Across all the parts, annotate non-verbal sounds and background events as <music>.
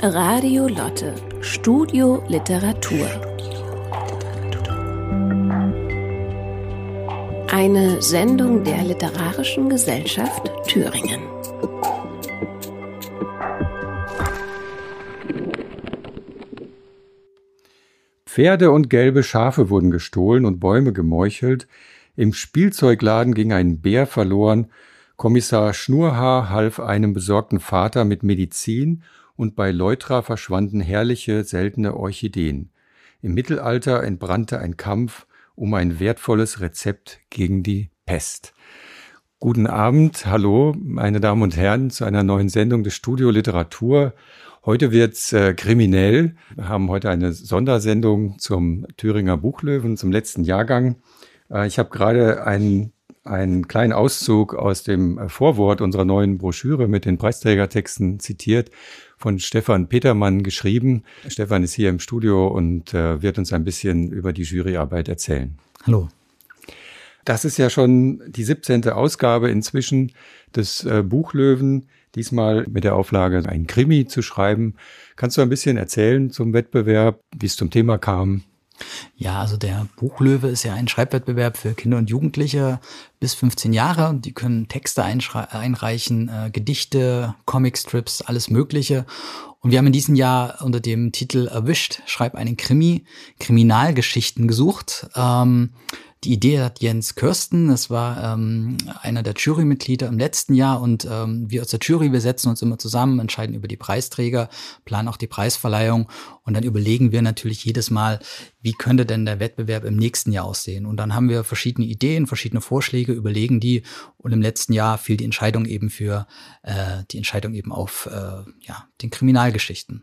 Radio Lotte, Studio Literatur. Eine Sendung der Literarischen Gesellschaft Thüringen. Pferde und gelbe Schafe wurden gestohlen und Bäume gemeuchelt. Im Spielzeugladen ging ein Bär verloren. Kommissar Schnurhaar half einem besorgten Vater mit Medizin und bei Leutra verschwanden herrliche, seltene Orchideen. Im Mittelalter entbrannte ein Kampf um ein wertvolles Rezept gegen die Pest. Guten Abend, hallo, meine Damen und Herren, zu einer neuen Sendung des Studio Literatur. Heute wird's äh, kriminell. Wir haben heute eine Sondersendung zum Thüringer Buchlöwen, zum letzten Jahrgang. Äh, ich habe gerade einen, einen kleinen Auszug aus dem äh, Vorwort unserer neuen Broschüre mit den Preisträgertexten zitiert von Stefan Petermann geschrieben. Stefan ist hier im Studio und äh, wird uns ein bisschen über die Juryarbeit erzählen. Hallo. Das ist ja schon die 17. Ausgabe inzwischen des äh, Buchlöwen, diesmal mit der Auflage, ein Krimi zu schreiben. Kannst du ein bisschen erzählen zum Wettbewerb, wie es zum Thema kam? Ja, also der Buchlöwe ist ja ein Schreibwettbewerb für Kinder und Jugendliche bis 15 Jahre. Die können Texte einreichen, äh, Gedichte, Comicstrips, alles Mögliche. Und wir haben in diesem Jahr unter dem Titel Erwischt, schreib einen Krimi, Kriminalgeschichten gesucht. Ähm, die Idee hat Jens Kirsten, das war ähm, einer der Jurymitglieder im letzten Jahr und ähm, wir aus der Jury, wir setzen uns immer zusammen, entscheiden über die Preisträger, planen auch die Preisverleihung und dann überlegen wir natürlich jedes Mal, wie könnte denn der Wettbewerb im nächsten Jahr aussehen. Und dann haben wir verschiedene Ideen, verschiedene Vorschläge, überlegen die und im letzten Jahr fiel die Entscheidung eben für äh, die Entscheidung eben auf äh, ja, den Kriminalgeschichten.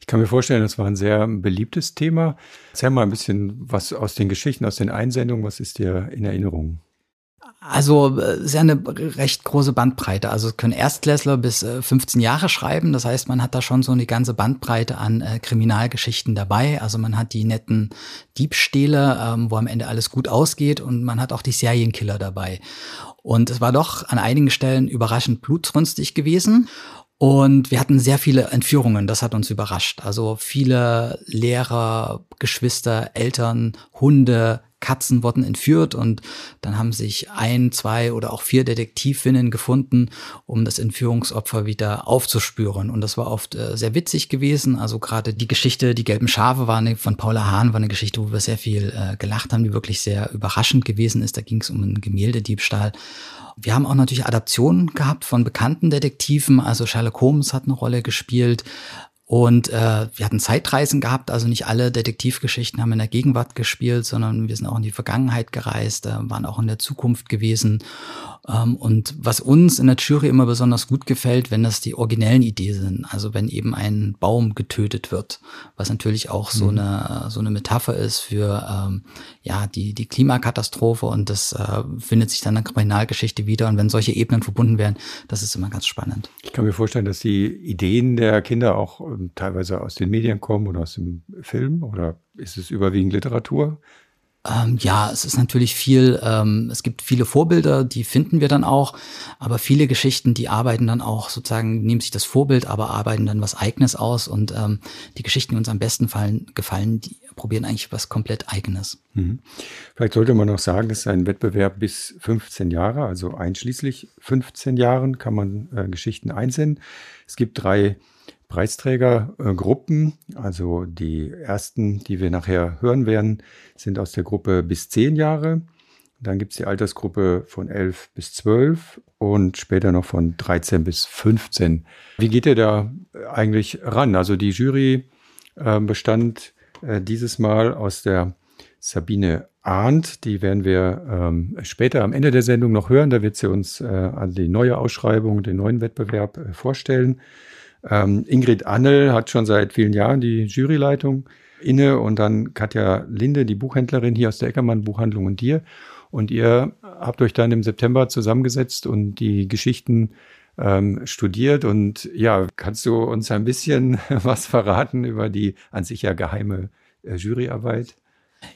Ich kann mir vorstellen, das war ein sehr beliebtes Thema. Erzähl mal ein bisschen was aus den Geschichten, aus den Einsendungen. Was ist dir in Erinnerung? Also äh, sehr eine recht große Bandbreite. Also können Erstklässler bis 15 äh, Jahre schreiben. Das heißt, man hat da schon so eine ganze Bandbreite an äh, Kriminalgeschichten dabei. Also man hat die netten Diebstähle, ähm, wo am Ende alles gut ausgeht und man hat auch die Serienkiller dabei. Und es war doch an einigen Stellen überraschend blutrünstig gewesen. Und wir hatten sehr viele Entführungen, das hat uns überrascht. Also viele Lehrer, Geschwister, Eltern, Hunde, Katzen wurden entführt und dann haben sich ein, zwei oder auch vier Detektivinnen gefunden, um das Entführungsopfer wieder aufzuspüren. Und das war oft äh, sehr witzig gewesen. Also gerade die Geschichte, die gelben Schafe war eine, von Paula Hahn, war eine Geschichte, wo wir sehr viel äh, gelacht haben, die wirklich sehr überraschend gewesen ist. Da ging es um einen Gemäldediebstahl. Wir haben auch natürlich Adaptionen gehabt von bekannten Detektiven, also Sherlock Holmes hat eine Rolle gespielt. Und äh, wir hatten Zeitreisen gehabt, also nicht alle Detektivgeschichten haben in der Gegenwart gespielt, sondern wir sind auch in die Vergangenheit gereist, äh, waren auch in der Zukunft gewesen. Ähm, und was uns in der Jury immer besonders gut gefällt, wenn das die originellen Ideen sind, also wenn eben ein Baum getötet wird, was natürlich auch so mhm. eine so eine Metapher ist für ähm, ja die die Klimakatastrophe und das äh, findet sich dann in der Kriminalgeschichte wieder und wenn solche Ebenen verbunden werden, das ist immer ganz spannend. Ich kann mir vorstellen, dass die Ideen der Kinder auch ähm, teilweise aus den Medien kommen oder aus dem Film oder ist es überwiegend Literatur? Ähm, ja, es ist natürlich viel, ähm, es gibt viele Vorbilder, die finden wir dann auch, aber viele Geschichten, die arbeiten dann auch sozusagen, nehmen sich das Vorbild, aber arbeiten dann was Eigenes aus und ähm, die Geschichten, die uns am besten fallen, gefallen, die probieren eigentlich was komplett Eigenes. Mhm. Vielleicht sollte man noch sagen, es ist ein Wettbewerb bis 15 Jahre, also einschließlich 15 Jahren kann man äh, Geschichten einsenden. Es gibt drei Preisträgergruppen. Also die ersten, die wir nachher hören werden, sind aus der Gruppe bis zehn Jahre. Dann gibt es die Altersgruppe von 11 bis 12 und später noch von 13 bis 15. Wie geht ihr da eigentlich ran? Also die Jury äh, bestand äh, dieses Mal aus der Sabine Arndt. Die werden wir ähm, später am Ende der Sendung noch hören. Da wird sie uns äh, an die neue Ausschreibung, den neuen Wettbewerb äh, vorstellen. Ähm, Ingrid Annel hat schon seit vielen Jahren die Juryleitung inne und dann Katja Linde, die Buchhändlerin hier aus der Eckermann Buchhandlung und dir. Und ihr habt euch dann im September zusammengesetzt und die Geschichten ähm, studiert. Und ja, kannst du uns ein bisschen <laughs> was verraten über die an sich ja geheime äh, Juryarbeit?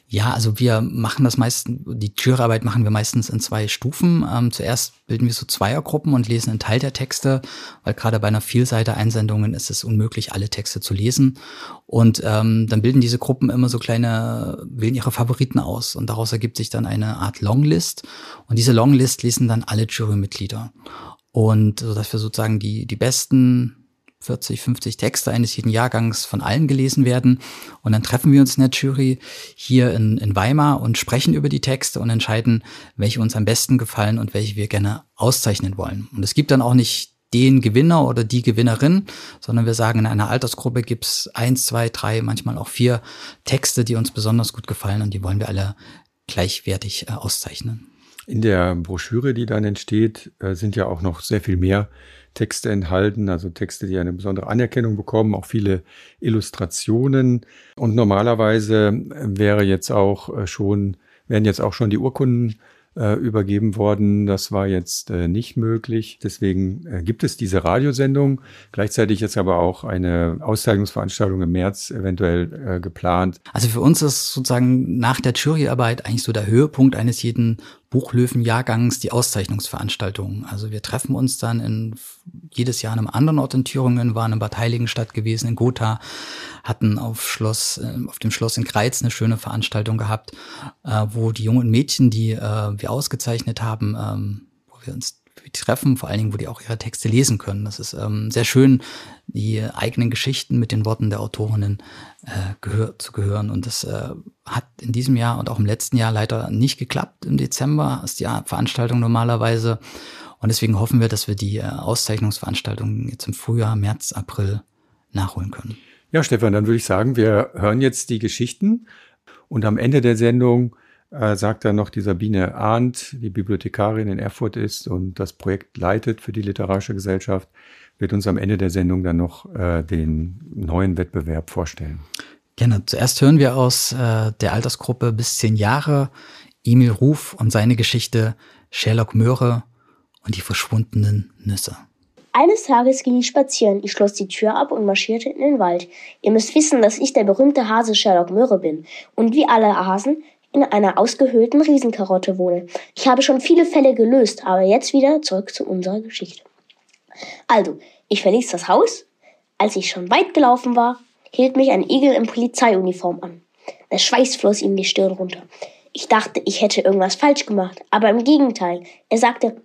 Ja, also wir machen das meistens, die Türarbeit machen wir meistens in zwei Stufen. Ähm, zuerst bilden wir so Zweiergruppen und lesen einen Teil der Texte, weil gerade bei einer Vielseite-Einsendungen ist es unmöglich, alle Texte zu lesen. Und ähm, dann bilden diese Gruppen immer so kleine, wählen ihre Favoriten aus und daraus ergibt sich dann eine Art Longlist. Und diese Longlist lesen dann alle Jurymitglieder. Und so dass wir sozusagen die, die besten 40, 50 Texte eines jeden Jahrgangs von allen gelesen werden. Und dann treffen wir uns in der Jury hier in, in Weimar und sprechen über die Texte und entscheiden, welche uns am besten gefallen und welche wir gerne auszeichnen wollen. Und es gibt dann auch nicht den Gewinner oder die Gewinnerin, sondern wir sagen, in einer Altersgruppe gibt's eins, zwei, drei, manchmal auch vier Texte, die uns besonders gut gefallen und die wollen wir alle gleichwertig äh, auszeichnen. In der Broschüre, die dann entsteht, äh, sind ja auch noch sehr viel mehr Texte enthalten, also Texte, die eine besondere Anerkennung bekommen, auch viele Illustrationen. Und normalerweise wäre jetzt auch äh, schon, wären jetzt auch schon die Urkunden äh, übergeben worden. Das war jetzt äh, nicht möglich. Deswegen gibt es diese Radiosendung. Gleichzeitig ist aber auch eine Auszeichnungsveranstaltung im März eventuell geplant. Also für uns ist sozusagen nach der Juryarbeit eigentlich so der Höhepunkt eines jeden Buchlöwen-Jahrgangs die Auszeichnungsveranstaltung. Also wir treffen uns dann in jedes Jahr an einem anderen Ort in Thüringen, waren in Bad Heiligenstadt gewesen, in Gotha, hatten auf Schloss, äh, auf dem Schloss in Greiz eine schöne Veranstaltung gehabt, äh, wo die jungen Mädchen, die äh, wir ausgezeichnet haben, ähm, wo wir uns treffen, vor allen Dingen, wo die auch ihre Texte lesen können. Das ist ähm, sehr schön, die eigenen Geschichten mit den Worten der Autorinnen äh, gehör zu gehören. Und das äh, hat in diesem Jahr und auch im letzten Jahr leider nicht geklappt. Im Dezember ist die Veranstaltung normalerweise. Und deswegen hoffen wir, dass wir die äh, Auszeichnungsveranstaltung jetzt im Frühjahr, März, April nachholen können. Ja, Stefan, dann würde ich sagen, wir hören jetzt die Geschichten und am Ende der Sendung äh, sagt dann noch die Sabine Arndt, die Bibliothekarin in Erfurt ist und das Projekt leitet für die Literarische Gesellschaft, wird uns am Ende der Sendung dann noch äh, den neuen Wettbewerb vorstellen. Gerne. Zuerst hören wir aus äh, der Altersgruppe bis zehn Jahre Emil Ruf und seine Geschichte Sherlock Möhre und die verschwundenen Nüsse. Eines Tages ging ich spazieren. Ich schloss die Tür ab und marschierte in den Wald. Ihr müsst wissen, dass ich der berühmte Hase Sherlock Möhre bin. Und wie alle Hasen in einer ausgehöhlten Riesenkarotte wohne. Ich habe schon viele Fälle gelöst, aber jetzt wieder zurück zu unserer Geschichte. Also, ich verließ das Haus. Als ich schon weit gelaufen war, hielt mich ein Igel in Polizeiuniform an. Der Schweiß floss ihm die Stirn runter. Ich dachte, ich hätte irgendwas falsch gemacht, aber im Gegenteil. Er sagte,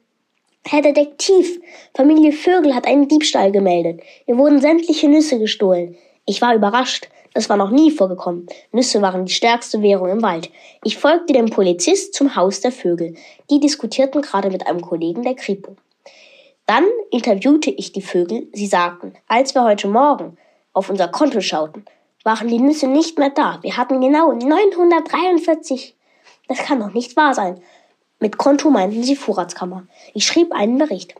Herr Detektiv, Familie Vögel hat einen Diebstahl gemeldet. Mir wurden sämtliche Nüsse gestohlen. Ich war überrascht. Das war noch nie vorgekommen. Nüsse waren die stärkste Währung im Wald. Ich folgte dem Polizist zum Haus der Vögel. Die diskutierten gerade mit einem Kollegen der Kripo. Dann interviewte ich die Vögel. Sie sagten, als wir heute Morgen auf unser Konto schauten, waren die Nüsse nicht mehr da. Wir hatten genau 943. Das kann doch nicht wahr sein. Mit Konto meinten sie Vorratskammer. Ich schrieb einen Bericht.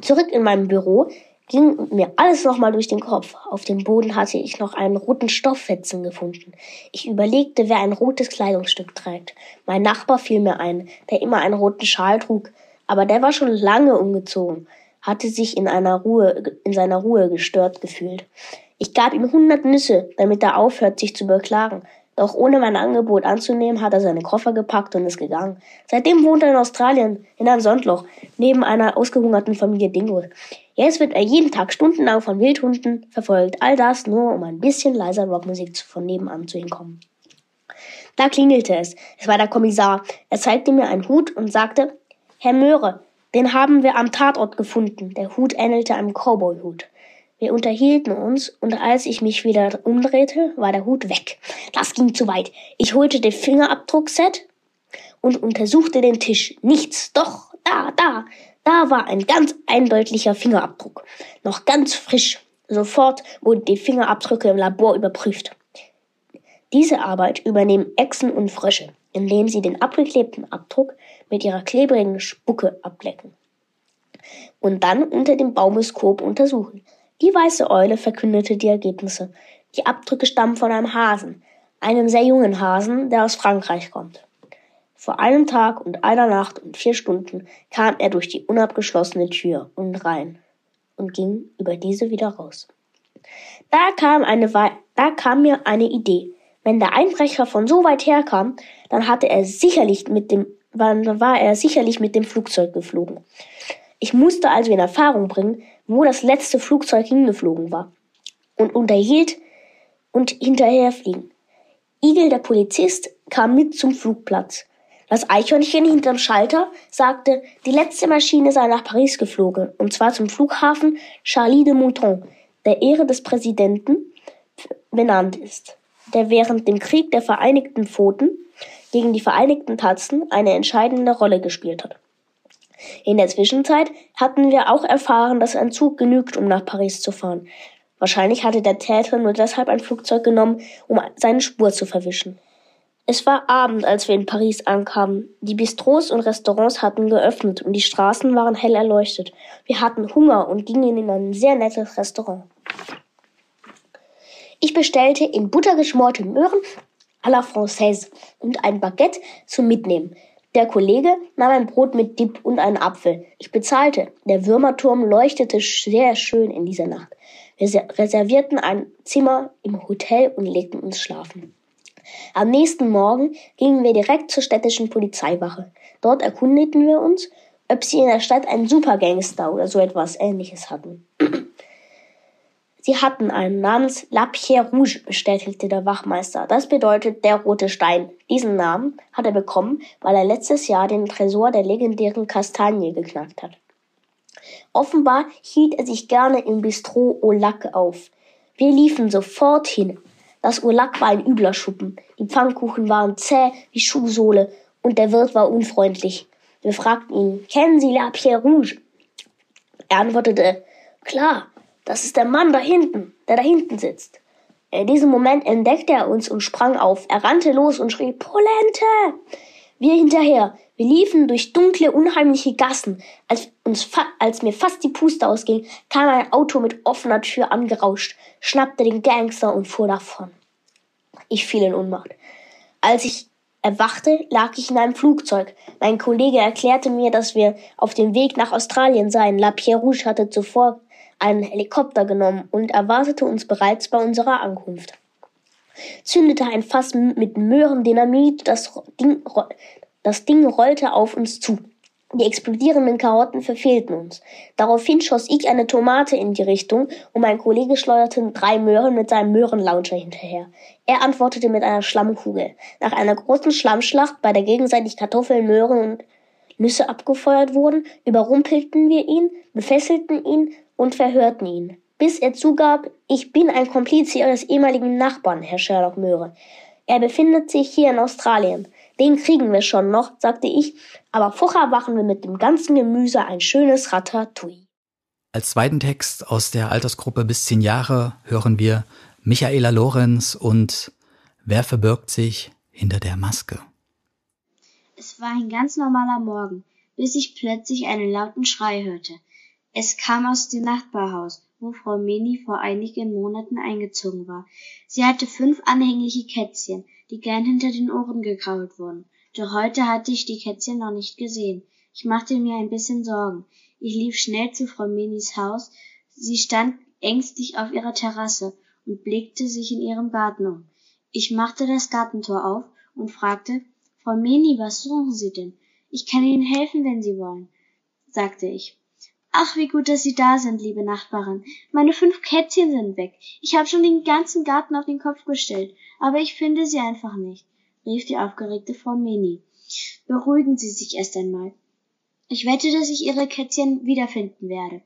Zurück in meinem Büro ging mir alles nochmal durch den Kopf. Auf dem Boden hatte ich noch einen roten Stofffetzen gefunden. Ich überlegte, wer ein rotes Kleidungsstück trägt. Mein Nachbar fiel mir ein, der immer einen roten Schal trug, aber der war schon lange umgezogen, hatte sich in einer Ruhe, in seiner Ruhe gestört gefühlt. Ich gab ihm hundert Nüsse, damit er aufhört, sich zu beklagen. Doch ohne mein Angebot anzunehmen, hat er seine Koffer gepackt und ist gegangen. Seitdem wohnt er in Australien, in einem Sondloch, neben einer ausgehungerten Familie Dingos. Jetzt wird er jeden Tag stundenlang von Wildhunden verfolgt. All das nur, um ein bisschen leiser Rockmusik von nebenan zu hinkommen. Da klingelte es. Es war der Kommissar. Er zeigte mir einen Hut und sagte, Herr Möhre, den haben wir am Tatort gefunden. Der Hut ähnelte einem Cowboy-Hut. Wir unterhielten uns, und als ich mich wieder umdrehte, war der Hut weg. Das ging zu weit. Ich holte den Fingerabdruckset und untersuchte den Tisch. Nichts. Doch, da, da. Da war ein ganz eindeutiger Fingerabdruck. Noch ganz frisch. Sofort wurden die Fingerabdrücke im Labor überprüft. Diese Arbeit übernehmen Echsen und Frösche, indem sie den abgeklebten Abdruck mit ihrer klebrigen Spucke ablecken und dann unter dem Baumiskop untersuchen. Die weiße Eule verkündete die Ergebnisse. Die Abdrücke stammen von einem Hasen, einem sehr jungen Hasen, der aus Frankreich kommt. Vor einem Tag und einer Nacht und vier Stunden kam er durch die unabgeschlossene Tür und rein und ging über diese wieder raus. Da kam, eine, da kam mir eine Idee. Wenn der Einbrecher von so weit herkam, dann hatte er sicherlich mit dem, dann war er sicherlich mit dem Flugzeug geflogen. Ich musste also in Erfahrung bringen, wo das letzte Flugzeug hingeflogen war und unterhielt und hinterherfliegen. Igel, der Polizist, kam mit zum Flugplatz. Das Eichhörnchen hinterm Schalter sagte, die letzte Maschine sei nach Paris geflogen, und zwar zum Flughafen Charlie de Mouton, der Ehre des Präsidenten benannt ist, der während dem Krieg der Vereinigten Pfoten gegen die Vereinigten Tatzen eine entscheidende Rolle gespielt hat. In der Zwischenzeit hatten wir auch erfahren, dass ein Zug genügt, um nach Paris zu fahren. Wahrscheinlich hatte der Täter nur deshalb ein Flugzeug genommen, um seine Spur zu verwischen. Es war Abend, als wir in Paris ankamen. Die Bistros und Restaurants hatten geöffnet und die Straßen waren hell erleuchtet. Wir hatten Hunger und gingen in ein sehr nettes Restaurant. Ich bestellte in Butter geschmorte Möhren à la Française und ein Baguette zum Mitnehmen. Der Kollege nahm ein Brot mit Dip und einen Apfel. Ich bezahlte. Der Würmerturm leuchtete sehr schön in dieser Nacht. Wir reservierten ein Zimmer im Hotel und legten uns schlafen. Am nächsten Morgen gingen wir direkt zur städtischen Polizeiwache. Dort erkundigten wir uns, ob sie in der Stadt einen Supergangster oder so etwas ähnliches hatten. Sie hatten einen namens La Pierre Rouge, bestätigte der Wachmeister. Das bedeutet der rote Stein. Diesen Namen hat er bekommen, weil er letztes Jahr den Tresor der legendären Kastanie geknackt hat. Offenbar hielt er sich gerne im Bistro Au Lac auf. Wir liefen sofort hin. Das Urlack war ein übler Schuppen. Die Pfannkuchen waren zäh wie Schuhsohle und der Wirt war unfreundlich. Wir fragten ihn, kennen Sie La Pierre Rouge? Er antwortete, klar, das ist der Mann da hinten, der da hinten sitzt. In diesem Moment entdeckte er uns und sprang auf. Er rannte los und schrie, Polente! Wir hinterher. Wir liefen durch dunkle, unheimliche Gassen. Als, uns als mir fast die Puste ausging, kam ein Auto mit offener Tür angerauscht, schnappte den Gangster und fuhr davon. Ich fiel in Unmacht. Als ich erwachte, lag ich in einem Flugzeug. Mein Kollege erklärte mir, dass wir auf dem Weg nach Australien seien. La Pierre Rouge hatte zuvor einen Helikopter genommen und erwartete uns bereits bei unserer Ankunft. Zündete ein Fass mit Möhrendynamit, das Ding, das Ding rollte auf uns zu. Die explodierenden Karotten verfehlten uns. Daraufhin schoss ich eine Tomate in die Richtung und mein Kollege schleuderte drei Möhren mit seinem Möhrenlauncher hinterher. Er antwortete mit einer Schlammkugel. Nach einer großen Schlammschlacht, bei der gegenseitig Kartoffeln, Möhren und Nüsse abgefeuert wurden, überrumpelten wir ihn, befesselten ihn und verhörten ihn, bis er zugab, ich bin ein Komplize Ihres ehemaligen Nachbarn, Herr Sherlock Möhre. Er befindet sich hier in Australien. Den kriegen wir schon noch, sagte ich, aber vorher machen wir mit dem ganzen Gemüse ein schönes Ratatouille. Als zweiten Text aus der Altersgruppe bis zehn Jahre hören wir Michaela Lorenz und Wer verbirgt sich hinter der Maske? Es war ein ganz normaler Morgen, bis ich plötzlich einen lauten Schrei hörte. Es kam aus dem Nachbarhaus, wo Frau Meni vor einigen Monaten eingezogen war. Sie hatte fünf anhängliche Kätzchen, die gern hinter den Ohren gekrault wurden. Doch heute hatte ich die Kätzchen noch nicht gesehen. Ich machte mir ein bisschen Sorgen. Ich lief schnell zu Frau Minis Haus. Sie stand ängstlich auf ihrer Terrasse und blickte sich in ihrem Garten um. Ich machte das Gartentor auf und fragte, Frau Meni, was suchen Sie denn? Ich kann Ihnen helfen, wenn Sie wollen, sagte ich. Ach, wie gut, dass Sie da sind, liebe Nachbarin. Meine fünf Kätzchen sind weg. Ich habe schon den ganzen Garten auf den Kopf gestellt aber ich finde sie einfach nicht, rief die aufgeregte Frau Meni. Beruhigen Sie sich erst einmal. Ich wette, dass ich Ihre Kätzchen wiederfinden werde.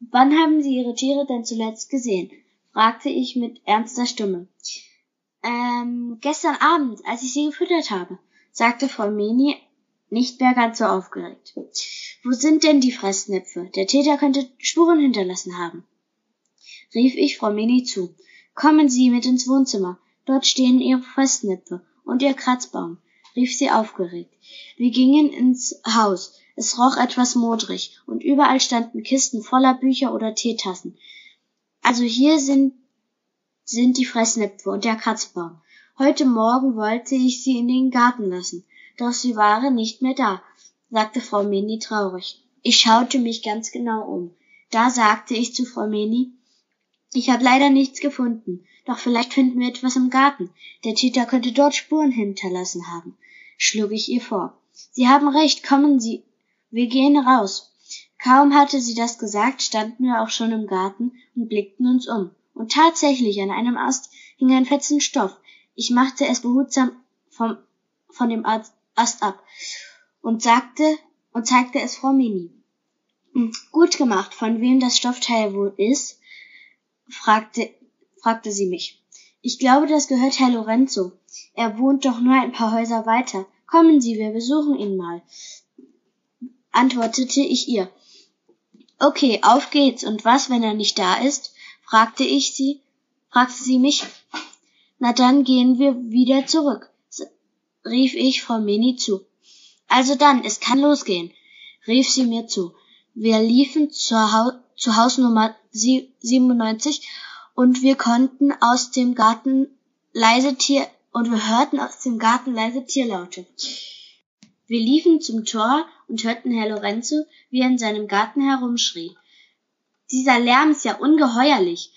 Wann haben Sie Ihre Tiere denn zuletzt gesehen? fragte ich mit ernster Stimme. Ähm, gestern Abend, als ich sie gefüttert habe, sagte Frau Meni nicht mehr ganz so aufgeregt. Wo sind denn die Fressnäpfe? Der Täter könnte Spuren hinterlassen haben. rief ich Frau Meni zu. Kommen Sie mit ins Wohnzimmer. Dort stehen Ihre Fressnäpfe und Ihr Kratzbaum, rief sie aufgeregt. Wir gingen ins Haus. Es roch etwas modrig, und überall standen Kisten voller Bücher oder Teetassen. Also hier sind, sind die Fressnäpfe und der Kratzbaum. Heute Morgen wollte ich sie in den Garten lassen, doch sie waren nicht mehr da, sagte Frau Meni traurig. Ich schaute mich ganz genau um. Da sagte ich zu Frau Meni, Ich habe leider nichts gefunden. Doch vielleicht finden wir etwas im Garten. Der Cheetah könnte dort Spuren hinterlassen haben, schlug ich ihr vor. Sie haben recht, kommen Sie. Wir gehen raus. Kaum hatte sie das gesagt, standen wir auch schon im Garten und blickten uns um. Und tatsächlich an einem Ast hing ein Fetzen Stoff. Ich machte es behutsam vom, von dem Ast ab und sagte und zeigte es Frau Mini. Hm, gut gemacht. Von wem das Stoffteil wohl ist? fragte, fragte sie mich. Ich glaube, das gehört Herr Lorenzo. Er wohnt doch nur ein paar Häuser weiter. Kommen Sie, wir besuchen ihn mal, antwortete ich ihr. Okay, auf geht's. Und was, wenn er nicht da ist? fragte ich sie, fragte sie mich. Na dann gehen wir wieder zurück, rief ich Frau Mini zu. Also dann, es kann losgehen, rief sie mir zu. Wir liefen zur, Haus, zur Hausnummer 97 und wir konnten aus dem Garten leise Tier und wir hörten aus dem Garten leise Tierlaute. Wir liefen zum Tor und hörten Herr Lorenzo, wie er in seinem Garten herumschrie. Dieser Lärm ist ja ungeheuerlich,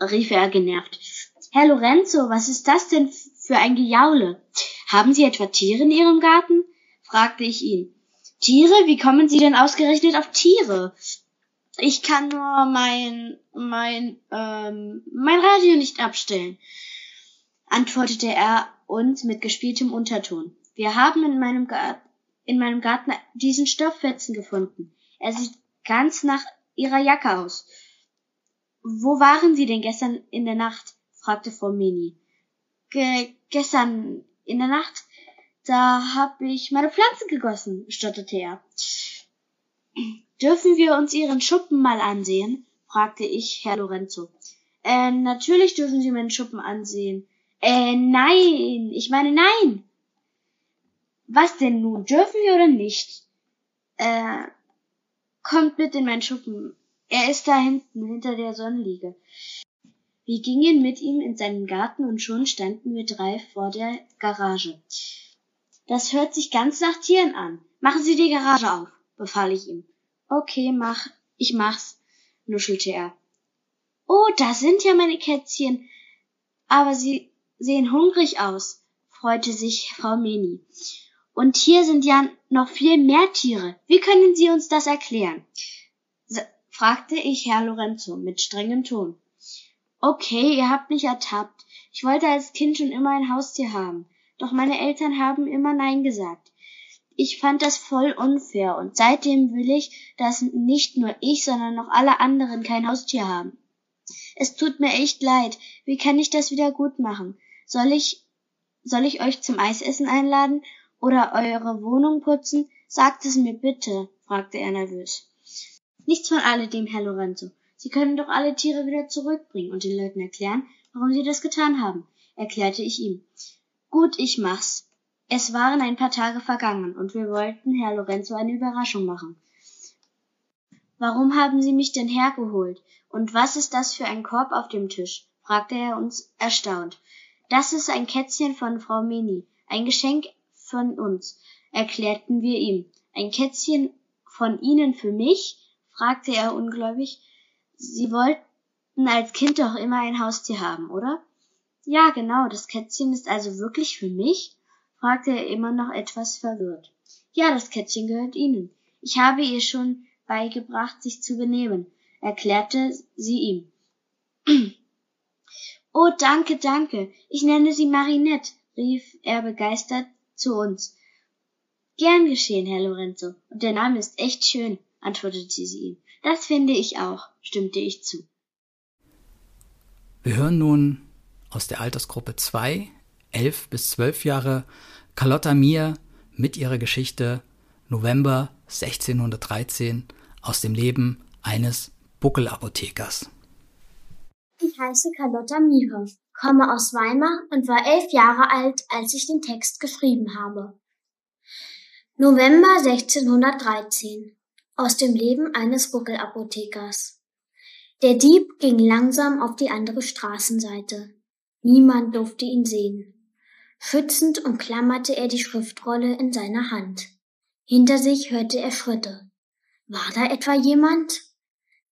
rief er genervt. Herr Lorenzo, was ist das denn für ein Gejaule? Haben Sie etwa Tiere in Ihrem Garten? Fragte ich ihn. Tiere? Wie kommen Sie denn ausgerechnet auf Tiere? Ich kann nur mein mein ähm, mein Radio nicht abstellen, antwortete er uns mit gespieltem Unterton. Wir haben in meinem Garten in meinem Garten diesen Stofffetzen gefunden. Er sieht ganz nach Ihrer Jacke aus. Wo waren Sie denn gestern in der Nacht? fragte Frau Mini. Ge gestern in der Nacht? Da hab ich meine Pflanze gegossen, stotterte er. Dürfen wir uns Ihren Schuppen mal ansehen? fragte ich Herr Lorenzo. Äh, natürlich dürfen Sie meinen Schuppen ansehen. Äh, nein, ich meine nein. Was denn nun? Dürfen wir oder nicht? Äh, kommt mit in meinen Schuppen. Er ist da hinten, hinter der Sonnenliege. Wir gingen mit ihm in seinen Garten und schon standen wir drei vor der Garage. Das hört sich ganz nach Tieren an. Machen Sie die Garage auf, befahl ich ihm. Okay, mach, ich mach's, nuschelte er. Oh, da sind ja meine Kätzchen. Aber sie sehen hungrig aus, freute sich Frau Meni. Und hier sind ja noch viel mehr Tiere. Wie können Sie uns das erklären? fragte ich Herr Lorenzo mit strengem Ton. Okay, ihr habt mich ertappt. Ich wollte als Kind schon immer ein Haustier haben. Doch meine Eltern haben immer Nein gesagt. Ich fand das voll unfair und seitdem will ich, dass nicht nur ich, sondern auch alle anderen kein Haustier haben. Es tut mir echt leid. Wie kann ich das wieder gut machen? Soll ich, soll ich euch zum Eisessen einladen oder eure Wohnung putzen? Sagt es mir bitte, fragte er nervös. Nichts von alledem, Herr Lorenzo. Sie können doch alle Tiere wieder zurückbringen und den Leuten erklären, warum sie das getan haben, erklärte ich ihm. Gut, ich mach's. Es waren ein paar Tage vergangen und wir wollten Herr Lorenzo eine Überraschung machen. Warum haben Sie mich denn hergeholt? Und was ist das für ein Korb auf dem Tisch? fragte er uns erstaunt. Das ist ein Kätzchen von Frau Mini, ein Geschenk von uns, erklärten wir ihm. Ein Kätzchen von Ihnen für mich? fragte er ungläubig. Sie wollten als Kind doch immer ein Haustier haben, oder? Ja, genau, das Kätzchen ist also wirklich für mich? fragte er immer noch etwas verwirrt. Ja, das Kätzchen gehört Ihnen. Ich habe ihr schon beigebracht, sich zu benehmen, erklärte sie ihm. <clears throat> oh, danke, danke. Ich nenne sie Marinette, rief er begeistert zu uns. Gern geschehen, Herr Lorenzo. Und der Name ist echt schön, antwortete sie ihm. Das finde ich auch, stimmte ich zu. Wir hören nun aus der Altersgruppe 2, 11 bis 12 Jahre, Carlotta Mir mit ihrer Geschichte November 1613 aus dem Leben eines Buckelapothekers. Ich heiße Carlotta Mire, komme aus Weimar und war elf Jahre alt, als ich den Text geschrieben habe. November 1613 aus dem Leben eines Buckelapothekers. Der Dieb ging langsam auf die andere Straßenseite. Niemand durfte ihn sehen. Schützend umklammerte er die Schriftrolle in seiner Hand. Hinter sich hörte er Schritte. War da etwa jemand?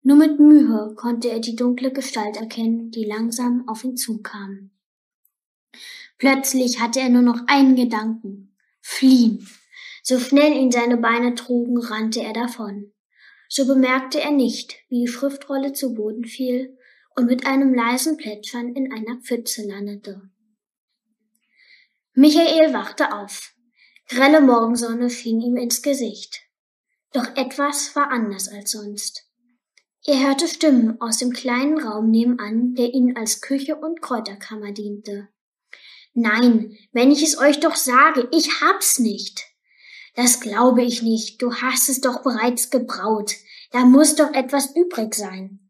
Nur mit Mühe konnte er die dunkle Gestalt erkennen, die langsam auf ihn zukam. Plötzlich hatte er nur noch einen Gedanken. Fliehen. So schnell ihn seine Beine trugen, rannte er davon. So bemerkte er nicht, wie die Schriftrolle zu Boden fiel und mit einem leisen Plätschern in einer Pfütze landete. Michael wachte auf. Grelle Morgensonne fing ihm ins Gesicht. Doch etwas war anders als sonst. Er hörte Stimmen aus dem kleinen Raum nebenan, der ihnen als Küche und Kräuterkammer diente. Nein, wenn ich es euch doch sage, ich hab's nicht. Das glaube ich nicht, du hast es doch bereits gebraut. Da muss doch etwas übrig sein.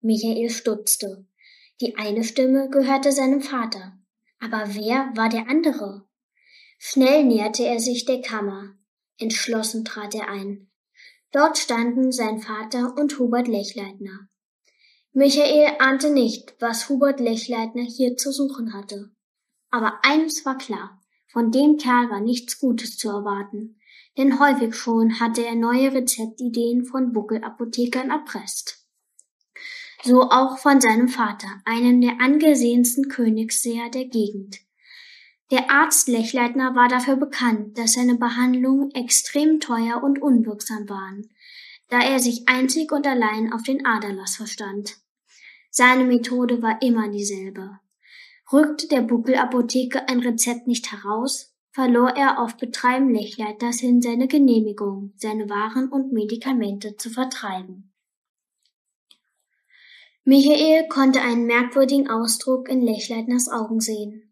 Michael stutzte. Die eine Stimme gehörte seinem Vater. Aber wer war der andere? Schnell näherte er sich der Kammer. Entschlossen trat er ein. Dort standen sein Vater und Hubert Lechleitner. Michael ahnte nicht, was Hubert Lechleitner hier zu suchen hatte. Aber eines war klar, von dem Kerl war nichts Gutes zu erwarten, denn häufig schon hatte er neue Rezeptideen von Buckelapothekern erpresst. So auch von seinem Vater, einem der angesehensten Königsseher der Gegend. Der Arzt Lechleitner war dafür bekannt, dass seine Behandlungen extrem teuer und unwirksam waren, da er sich einzig und allein auf den Aderlass verstand. Seine Methode war immer dieselbe. Rückte der Buckelapotheker ein Rezept nicht heraus, verlor er auf Betreiben Lechleitners hin seine Genehmigung, seine Waren und Medikamente zu vertreiben. Michael konnte einen merkwürdigen Ausdruck in Lechleitners Augen sehen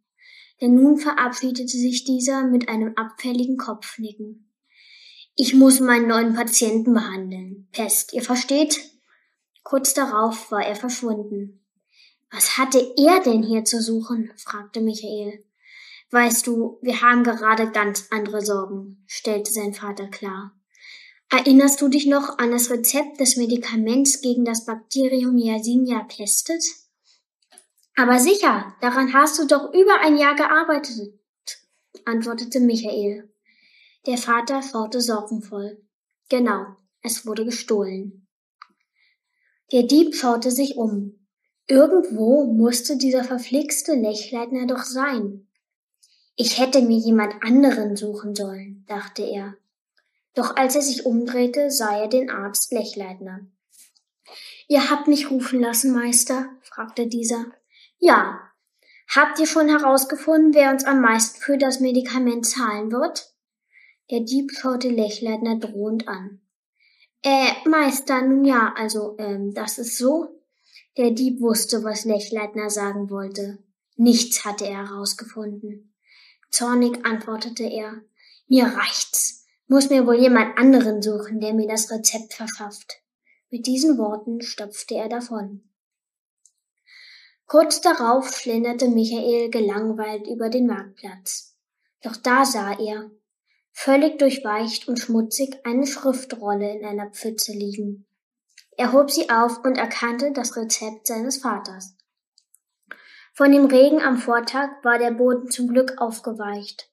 denn nun verabschiedete sich dieser mit einem abfälligen Kopfnicken. Ich muss meinen neuen Patienten behandeln. Pest, ihr versteht? Kurz darauf war er verschwunden. Was hatte er denn hier zu suchen? fragte Michael. Weißt du, wir haben gerade ganz andere Sorgen, stellte sein Vater klar. Erinnerst du dich noch an das Rezept des Medikaments gegen das Bakterium Yersinia pestis? Aber sicher, daran hast du doch über ein Jahr gearbeitet, antwortete Michael. Der Vater schaute sorgenvoll. Genau, es wurde gestohlen. Der Dieb schaute sich um. Irgendwo musste dieser verflixte Lechleitner doch sein. Ich hätte mir jemand anderen suchen sollen, dachte er. Doch als er sich umdrehte, sah er den Arzt Lechleitner. Ihr habt mich rufen lassen, Meister? fragte dieser. Ja. Habt ihr schon herausgefunden, wer uns am meisten für das Medikament zahlen wird? Der Dieb schaute Lechleitner drohend an. Äh, Meister, nun ja, also, ähm, das ist so. Der Dieb wusste, was Lechleitner sagen wollte. Nichts hatte er herausgefunden. Zornig antwortete er. Mir reicht's. Muss mir wohl jemand anderen suchen, der mir das Rezept verschafft. Mit diesen Worten stopfte er davon. Kurz darauf schlenderte Michael gelangweilt über den Marktplatz. Doch da sah er, völlig durchweicht und schmutzig, eine Schriftrolle in einer Pfütze liegen. Er hob sie auf und erkannte das Rezept seines Vaters. Von dem Regen am Vortag war der Boden zum Glück aufgeweicht.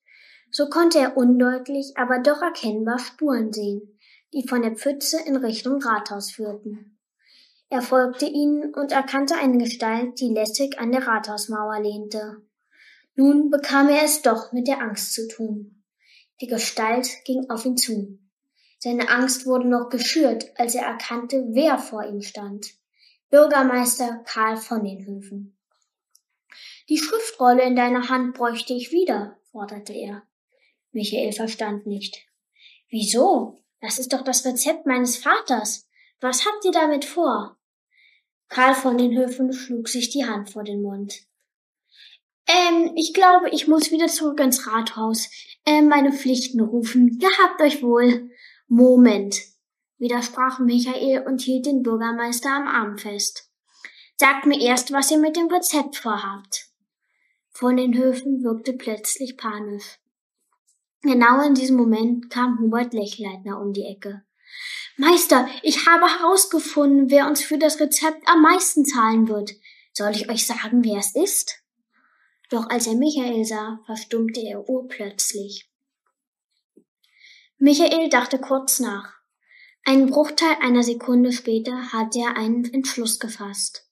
So konnte er undeutlich, aber doch erkennbar Spuren sehen, die von der Pfütze in Richtung Rathaus führten. Er folgte ihnen und erkannte eine Gestalt, die lässig an der Rathausmauer lehnte. Nun bekam er es doch mit der Angst zu tun. Die Gestalt ging auf ihn zu. Seine Angst wurde noch geschürt, als er erkannte, wer vor ihm stand. Bürgermeister Karl von den Höfen. Die Schriftrolle in deiner Hand bräuchte ich wieder, forderte er. Michael verstand nicht. Wieso? Das ist doch das Rezept meines Vaters. Was habt ihr damit vor? Karl von den Höfen schlug sich die Hand vor den Mund. Ähm, ich glaube, ich muss wieder zurück ins Rathaus. Ähm, meine Pflichten rufen. Gehabt euch wohl. Moment, widersprach Michael und hielt den Bürgermeister am Arm fest. Sagt mir erst, was ihr mit dem Rezept vorhabt. Von den Höfen wirkte plötzlich panisch. Genau in diesem Moment kam Hubert Lechleitner um die Ecke. Meister, ich habe herausgefunden, wer uns für das Rezept am meisten zahlen wird. Soll ich euch sagen, wer es ist? Doch als er Michael sah, verstummte er urplötzlich. Michael dachte kurz nach. Einen Bruchteil einer Sekunde später hatte er einen Entschluss gefasst.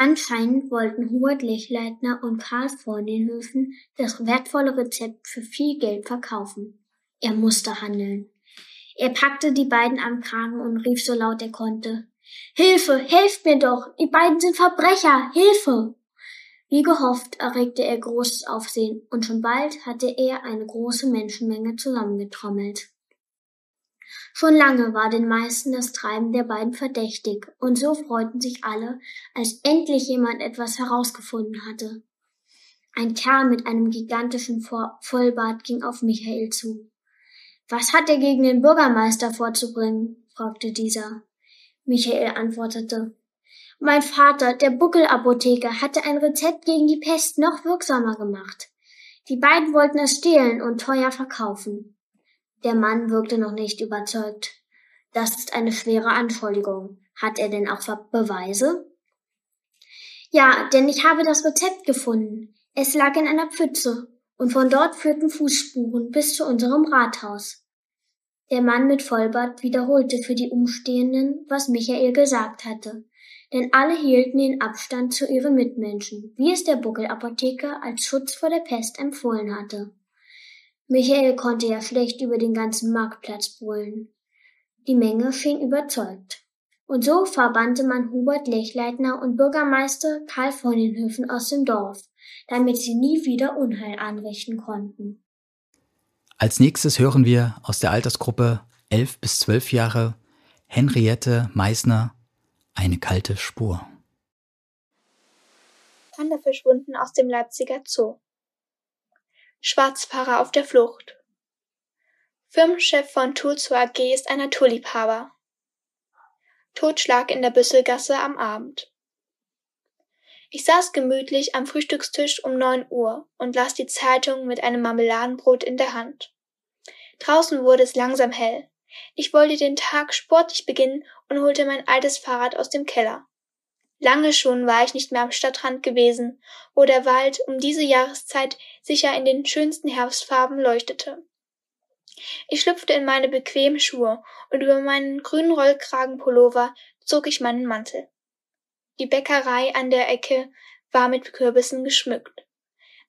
Anscheinend wollten Hubert Lechleitner und Karl Vornenhöfen das wertvolle Rezept für viel Geld verkaufen. Er musste handeln. Er packte die beiden am Kragen und rief so laut er konnte. Hilfe, helft mir doch! Die beiden sind Verbrecher! Hilfe! Wie gehofft erregte er großes Aufsehen, und schon bald hatte er eine große Menschenmenge zusammengetrommelt. Schon lange war den meisten das Treiben der beiden verdächtig, und so freuten sich alle, als endlich jemand etwas herausgefunden hatte. Ein Kerl mit einem gigantischen Vollbart ging auf Michael zu. Was hat er gegen den Bürgermeister vorzubringen? fragte dieser. Michael antwortete. Mein Vater, der Buckelapotheker, hatte ein Rezept gegen die Pest noch wirksamer gemacht. Die beiden wollten es stehlen und teuer verkaufen. Der Mann wirkte noch nicht überzeugt. Das ist eine schwere Anschuldigung. Hat er denn auch Beweise? Ja, denn ich habe das Rezept gefunden. Es lag in einer Pfütze, und von dort führten Fußspuren bis zu unserem Rathaus. Der Mann mit Vollbart wiederholte für die Umstehenden, was Michael gesagt hatte, denn alle hielten den Abstand zu ihren Mitmenschen, wie es der Buckelapotheker als Schutz vor der Pest empfohlen hatte. Michael konnte ja schlecht über den ganzen Marktplatz brüllen. Die Menge schien überzeugt. Und so verbannte man Hubert Lechleitner und Bürgermeister Karl von den Höfen aus dem Dorf, damit sie nie wieder Unheil anrichten konnten. Als nächstes hören wir aus der Altersgruppe 11 bis 12 Jahre Henriette Meisner Eine kalte Spur. Panda verschwunden aus dem Leipziger Zoo. Schwarzfahrer auf der Flucht. Firmenchef von Toolso AG ist ein Naturliebhaber. Totschlag in der Büsselgasse am Abend. Ich saß gemütlich am Frühstückstisch um neun Uhr und las die Zeitung mit einem Marmeladenbrot in der Hand. Draußen wurde es langsam hell. Ich wollte den Tag sportlich beginnen und holte mein altes Fahrrad aus dem Keller. Lange schon war ich nicht mehr am Stadtrand gewesen, wo der Wald um diese Jahreszeit sicher in den schönsten Herbstfarben leuchtete. Ich schlüpfte in meine bequemen Schuhe und über meinen grünen Rollkragenpullover zog ich meinen Mantel. Die Bäckerei an der Ecke war mit Kürbissen geschmückt.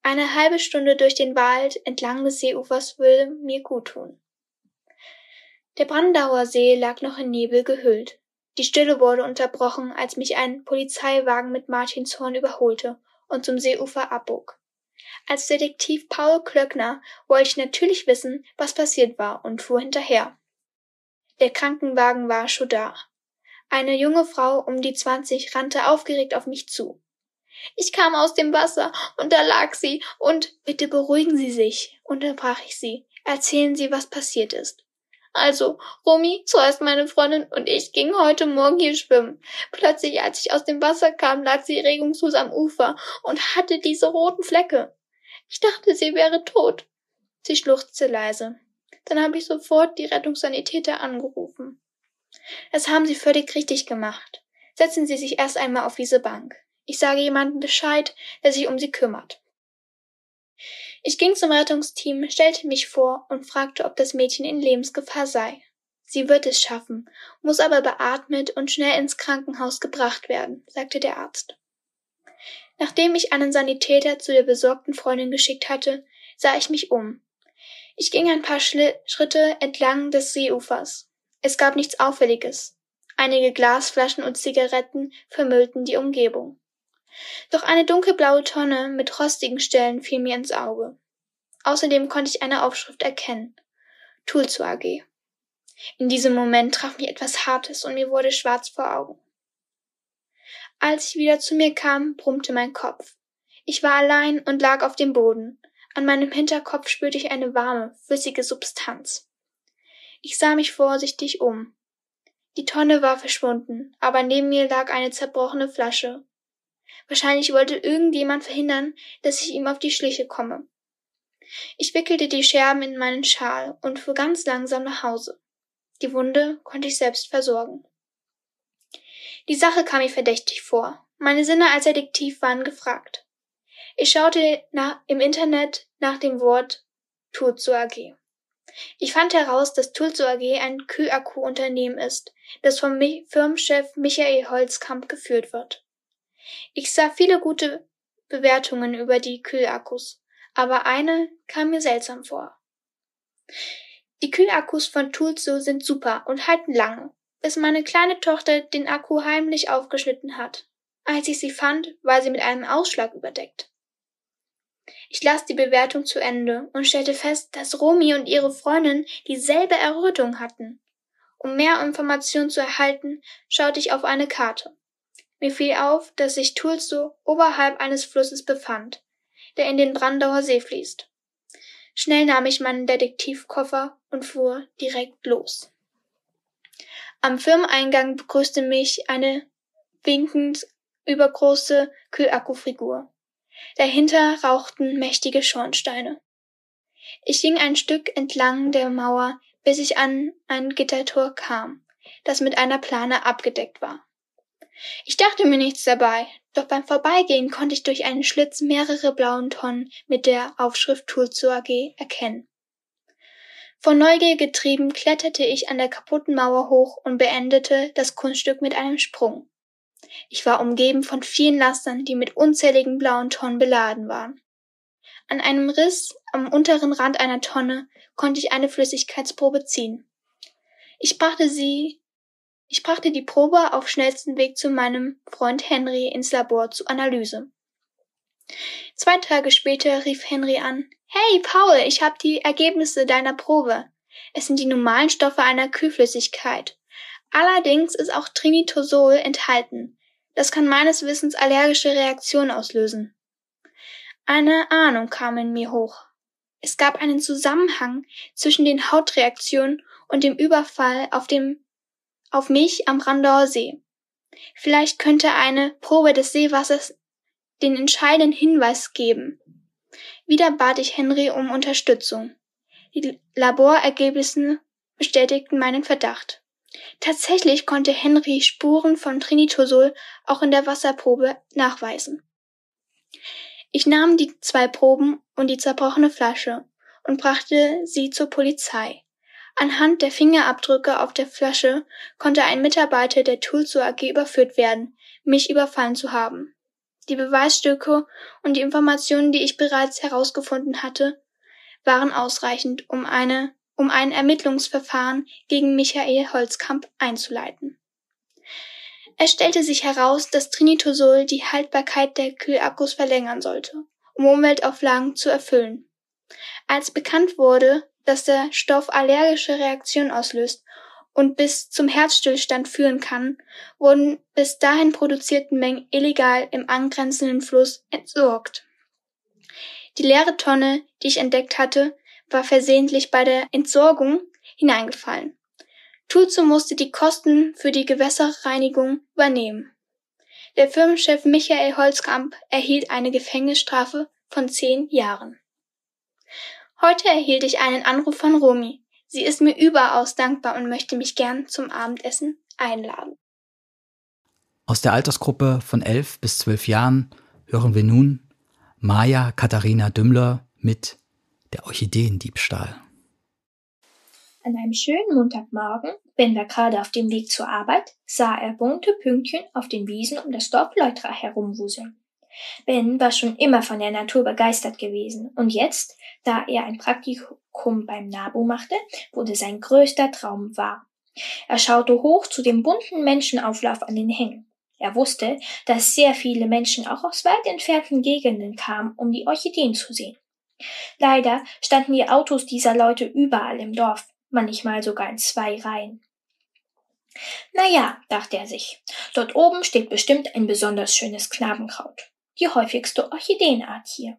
Eine halbe Stunde durch den Wald entlang des Seeufers würde mir guttun. Der Brandauer See lag noch in Nebel gehüllt. Die Stille wurde unterbrochen, als mich ein Polizeiwagen mit Martinshorn überholte und zum Seeufer abbog. Als Detektiv Paul Klöckner wollte ich natürlich wissen, was passiert war und fuhr hinterher. Der Krankenwagen war schon da. Eine junge Frau um die zwanzig rannte aufgeregt auf mich zu. Ich kam aus dem Wasser und da lag sie und bitte beruhigen Sie sich, unterbrach ich sie. Erzählen Sie, was passiert ist. Also, Romy, zuerst meine Freundin und ich gingen heute Morgen hier schwimmen. Plötzlich, als ich aus dem Wasser kam, lag sie regungslos am Ufer und hatte diese roten Flecke. Ich dachte, sie wäre tot. Sie schluchzte leise. Dann habe ich sofort die Rettungssanitäter angerufen. Das haben Sie völlig richtig gemacht. Setzen Sie sich erst einmal auf diese Bank. Ich sage jemandem Bescheid, der sich um Sie kümmert. Ich ging zum Rettungsteam, stellte mich vor und fragte, ob das Mädchen in Lebensgefahr sei. Sie wird es schaffen, muss aber beatmet und schnell ins Krankenhaus gebracht werden, sagte der Arzt. Nachdem ich einen Sanitäter zu der besorgten Freundin geschickt hatte, sah ich mich um. Ich ging ein paar Schli Schritte entlang des Seeufers. Es gab nichts Auffälliges. Einige Glasflaschen und Zigaretten vermüllten die Umgebung. Doch eine dunkelblaue Tonne mit rostigen Stellen fiel mir ins Auge. Außerdem konnte ich eine Aufschrift erkennen. Tulzu AG. In diesem Moment traf mich etwas Hartes und mir wurde schwarz vor Augen. Als ich wieder zu mir kam, brummte mein Kopf. Ich war allein und lag auf dem Boden. An meinem Hinterkopf spürte ich eine warme, flüssige Substanz. Ich sah mich vorsichtig um. Die Tonne war verschwunden, aber neben mir lag eine zerbrochene Flasche Wahrscheinlich wollte irgendjemand verhindern, dass ich ihm auf die Schliche komme. Ich wickelte die Scherben in meinen Schal und fuhr ganz langsam nach Hause. Die Wunde konnte ich selbst versorgen. Die Sache kam mir verdächtig vor. Meine Sinne als Detektiv waren gefragt. Ich schaute nach, im Internet nach dem Wort Tour AG. Ich fand heraus, dass Tulso AG ein Kühlakku-Unternehmen ist, das vom Firmenchef Michael Holzkamp geführt wird. Ich sah viele gute Bewertungen über die Kühlakkus, aber eine kam mir seltsam vor. Die Kühlakkus von Tulso sind super und halten lange, bis meine kleine Tochter den Akku heimlich aufgeschnitten hat. Als ich sie fand, war sie mit einem Ausschlag überdeckt. Ich las die Bewertung zu Ende und stellte fest, dass Romy und ihre Freundin dieselbe Errötung hatten. Um mehr Informationen zu erhalten, schaute ich auf eine Karte. Mir fiel auf, dass sich Tulso oberhalb eines Flusses befand, der in den Brandauer See fließt. Schnell nahm ich meinen Detektivkoffer und fuhr direkt los. Am Firmeneingang begrüßte mich eine winkend übergroße Kühlakkufigur. Dahinter rauchten mächtige Schornsteine. Ich ging ein Stück entlang der Mauer, bis ich an ein Gittertor kam, das mit einer Plane abgedeckt war. Ich dachte mir nichts dabei, doch beim Vorbeigehen konnte ich durch einen Schlitz mehrere blauen Tonnen mit der Aufschrift Tulzu AG erkennen. Von Neugier getrieben kletterte ich an der kaputten Mauer hoch und beendete das Kunststück mit einem Sprung. Ich war umgeben von vielen Lastern, die mit unzähligen blauen Tonnen beladen waren. An einem Riss am unteren Rand einer Tonne konnte ich eine Flüssigkeitsprobe ziehen. Ich brachte sie, ich brachte die Probe auf schnellsten Weg zu meinem Freund Henry ins Labor zur Analyse. Zwei Tage später rief Henry an, Hey Paul, ich habe die Ergebnisse deiner Probe. Es sind die normalen Stoffe einer Kühlflüssigkeit. Allerdings ist auch Trinitosol enthalten. Das kann meines Wissens allergische Reaktionen auslösen. Eine Ahnung kam in mir hoch. Es gab einen Zusammenhang zwischen den Hautreaktionen und dem Überfall auf dem, auf mich am Randauer See. Vielleicht könnte eine Probe des Seewassers den entscheidenden Hinweis geben. Wieder bat ich Henry um Unterstützung. Die Laborergebnisse bestätigten meinen Verdacht. Tatsächlich konnte Henry Spuren von Trinitosol auch in der Wasserprobe nachweisen. Ich nahm die zwei Proben und die zerbrochene Flasche und brachte sie zur Polizei. Anhand der Fingerabdrücke auf der Flasche konnte ein Mitarbeiter der Tulso AG überführt werden, mich überfallen zu haben. Die Beweisstücke und die Informationen, die ich bereits herausgefunden hatte, waren ausreichend, um eine um ein Ermittlungsverfahren gegen Michael Holzkamp einzuleiten. Es stellte sich heraus, dass Trinitosol die Haltbarkeit der Kühlakkus verlängern sollte, um Umweltauflagen zu erfüllen. Als bekannt wurde, dass der Stoff allergische Reaktionen auslöst und bis zum Herzstillstand führen kann, wurden bis dahin produzierten Mengen illegal im angrenzenden Fluss entsorgt. Die leere Tonne, die ich entdeckt hatte, war versehentlich bei der Entsorgung hineingefallen. Tulzo musste die Kosten für die Gewässerreinigung übernehmen. Der Firmenchef Michael Holzkamp erhielt eine Gefängnisstrafe von zehn Jahren. Heute erhielt ich einen Anruf von Romy. Sie ist mir überaus dankbar und möchte mich gern zum Abendessen einladen. Aus der Altersgruppe von elf bis zwölf Jahren hören wir nun Maja Katharina Dümmler mit der Orchideendiebstahl. An einem schönen Montagmorgen, Ben war gerade auf dem Weg zur Arbeit, sah er bunte Pünktchen auf den Wiesen um das Dorf Leutra herumwuseln. Ben war schon immer von der Natur begeistert gewesen, und jetzt, da er ein Praktikum beim NABU machte, wurde sein größter Traum wahr. Er schaute hoch zu dem bunten Menschenauflauf an den Hängen. Er wusste, dass sehr viele Menschen auch aus weit entfernten Gegenden kamen, um die Orchideen zu sehen. Leider standen die Autos dieser Leute überall im Dorf, manchmal sogar in zwei Reihen. Na ja, dachte er sich, dort oben steht bestimmt ein besonders schönes Knabenkraut, die häufigste Orchideenart hier.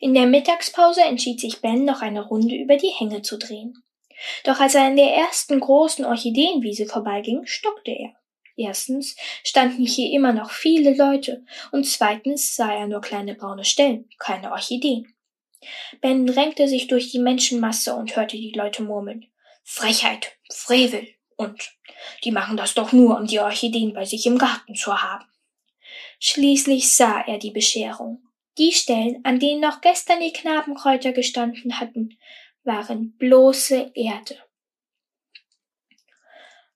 In der Mittagspause entschied sich Ben, noch eine Runde über die Hänge zu drehen. Doch als er an der ersten großen Orchideenwiese vorbeiging, stockte er. Erstens standen hier immer noch viele Leute und zweitens sah er nur kleine braune Stellen, keine Orchideen. Ben drängte sich durch die Menschenmasse und hörte die Leute murmeln. Frechheit, Frevel und die machen das doch nur, um die Orchideen bei sich im Garten zu haben. Schließlich sah er die Bescherung. Die Stellen, an denen noch gestern die Knabenkräuter gestanden hatten, waren bloße Erde.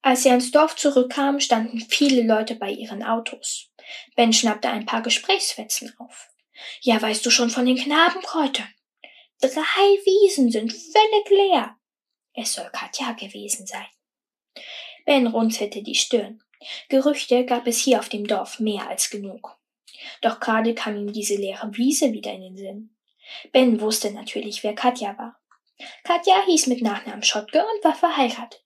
Als sie ans Dorf zurückkamen, standen viele Leute bei ihren Autos. Ben schnappte ein paar Gesprächsfetzen auf. Ja, weißt du schon von den Knabenkräutern? Drei Wiesen sind völlig leer. Es soll Katja gewesen sein. Ben runzelte die Stirn. Gerüchte gab es hier auf dem Dorf mehr als genug. Doch gerade kam ihm diese leere Wiese wieder in den Sinn. Ben wusste natürlich, wer Katja war. Katja hieß mit Nachnamen Schottke und war verheiratet.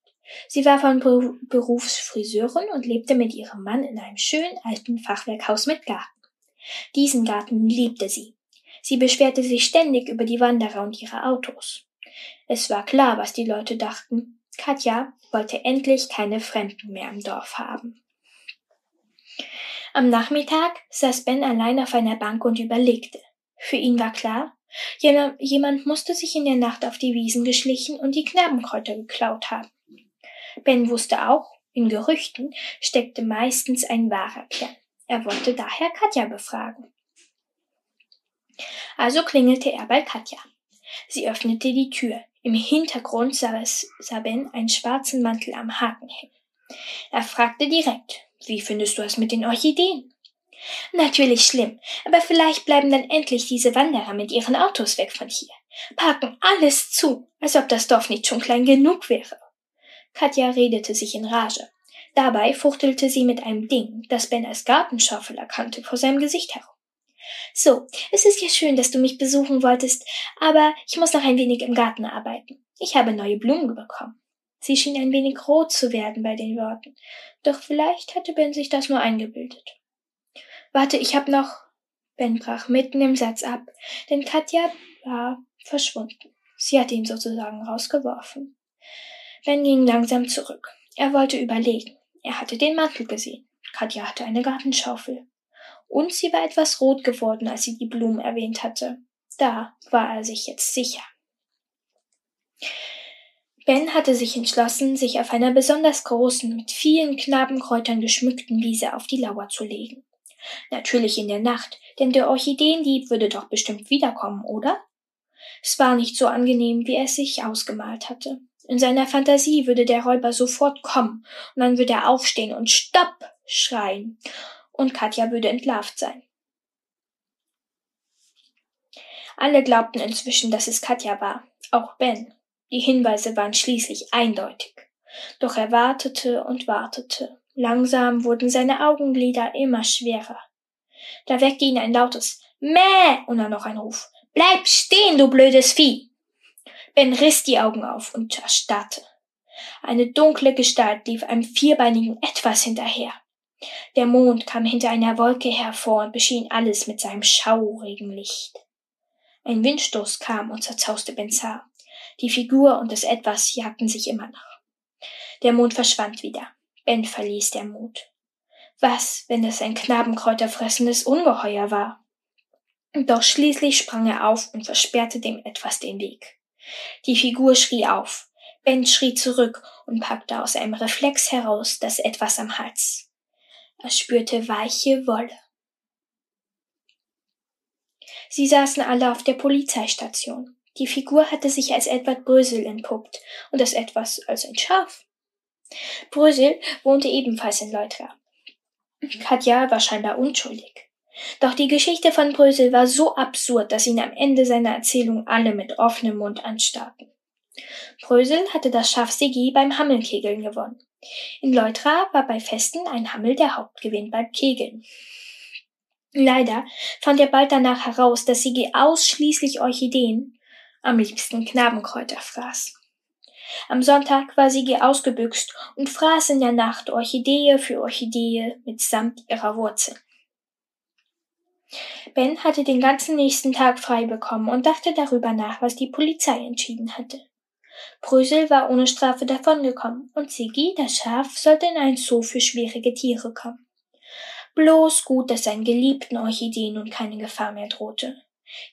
Sie war von Berufs Friseurin und lebte mit ihrem Mann in einem schönen alten Fachwerkhaus mit Garten. Diesen Garten liebte sie. Sie beschwerte sich ständig über die Wanderer und ihre Autos. Es war klar, was die Leute dachten. Katja wollte endlich keine Fremden mehr im Dorf haben. Am Nachmittag saß Ben allein auf einer Bank und überlegte. Für ihn war klar, jemand musste sich in der Nacht auf die Wiesen geschlichen und die Knabenkräuter geklaut haben. Ben wusste auch, in Gerüchten steckte meistens ein wahrer Kern. Er wollte daher Katja befragen. Also klingelte er bei Katja. Sie öffnete die Tür. Im Hintergrund sah, es, sah Ben einen schwarzen Mantel am Haken hängen. Er fragte direkt, wie findest du es mit den Orchideen? Natürlich schlimm, aber vielleicht bleiben dann endlich diese Wanderer mit ihren Autos weg von hier. Parken alles zu, als ob das Dorf nicht schon klein genug wäre. Katja redete sich in Rage. Dabei fuchtelte sie mit einem Ding, das Ben als Gartenschaufel erkannte, vor seinem Gesicht herum. So, es ist ja schön, dass du mich besuchen wolltest, aber ich muss noch ein wenig im Garten arbeiten. Ich habe neue Blumen bekommen. Sie schien ein wenig rot zu werden bei den Worten, doch vielleicht hatte Ben sich das nur eingebildet. Warte, ich hab noch. Ben brach mitten im Satz ab, denn Katja war verschwunden. Sie hatte ihn sozusagen rausgeworfen. Ben ging langsam zurück. Er wollte überlegen. Er hatte den Mantel gesehen. Katja hatte eine Gartenschaufel. Und sie war etwas rot geworden, als sie die Blumen erwähnt hatte. Da war er sich jetzt sicher. Ben hatte sich entschlossen, sich auf einer besonders großen, mit vielen Knabenkräutern geschmückten Wiese auf die Lauer zu legen. Natürlich in der Nacht, denn der Orchideendieb würde doch bestimmt wiederkommen, oder? Es war nicht so angenehm, wie er es sich ausgemalt hatte. In seiner Fantasie würde der Räuber sofort kommen, und dann würde er aufstehen und Stopp schreien, und Katja würde entlarvt sein. Alle glaubten inzwischen, dass es Katja war, auch Ben. Die Hinweise waren schließlich eindeutig. Doch er wartete und wartete. Langsam wurden seine Augenlider immer schwerer. Da weckte ihn ein lautes Mäh und dann noch ein Ruf. Bleib stehen, du blödes Vieh! Ben riss die Augen auf und erstarrte. Eine dunkle Gestalt lief einem vierbeinigen Etwas hinterher. Der Mond kam hinter einer Wolke hervor und beschien alles mit seinem schaurigen Licht. Ein Windstoß kam und zerzauste Bens Haar. Die Figur und das Etwas jagten sich immer noch. Der Mond verschwand wieder. Ben verließ der Mut. Was, wenn es ein knabenkräuterfressendes Ungeheuer war? Doch schließlich sprang er auf und versperrte dem Etwas den Weg. Die Figur schrie auf. Ben schrie zurück und packte aus einem Reflex heraus das etwas am Hals. Er spürte weiche Wolle. Sie saßen alle auf der Polizeistation. Die Figur hatte sich als Edward Brösel entpuppt und das etwas als ein Schaf. Brösel wohnte ebenfalls in Leutra. Katja war scheinbar unschuldig. Doch die Geschichte von Brösel war so absurd, dass ihn am Ende seiner Erzählung alle mit offenem Mund anstarrten. Brösel hatte das Schaf Sigi beim Hammelkegeln gewonnen. In Leutra war bei Festen ein Hammel der Hauptgewinn beim Kegeln. Leider fand er bald danach heraus, dass Sigi ausschließlich Orchideen, am liebsten Knabenkräuter fraß. Am Sonntag war Sigi ausgebüxt und fraß in der Nacht Orchidee für Orchidee mitsamt ihrer Wurzel. Ben hatte den ganzen nächsten Tag frei bekommen und dachte darüber nach, was die Polizei entschieden hatte. Brösel war ohne Strafe davongekommen und Siggi, das Schaf, sollte in ein Zoo für schwierige Tiere kommen. Bloß gut, dass seinen geliebten Orchideen nun keine Gefahr mehr drohte.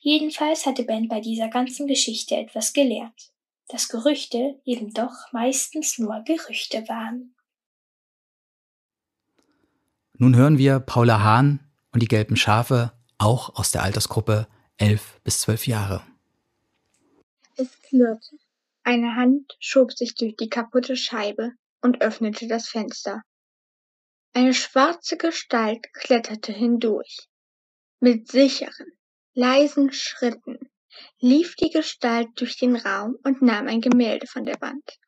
Jedenfalls hatte Ben bei dieser ganzen Geschichte etwas gelernt, dass Gerüchte eben doch meistens nur Gerüchte waren. Nun hören wir Paula Hahn und die gelben Schafe auch aus der Altersgruppe 11 bis 12 Jahre. Es klirrte. Eine Hand schob sich durch die kaputte Scheibe und öffnete das Fenster. Eine schwarze Gestalt kletterte hindurch. Mit sicheren, leisen Schritten lief die Gestalt durch den Raum und nahm ein Gemälde von der Wand.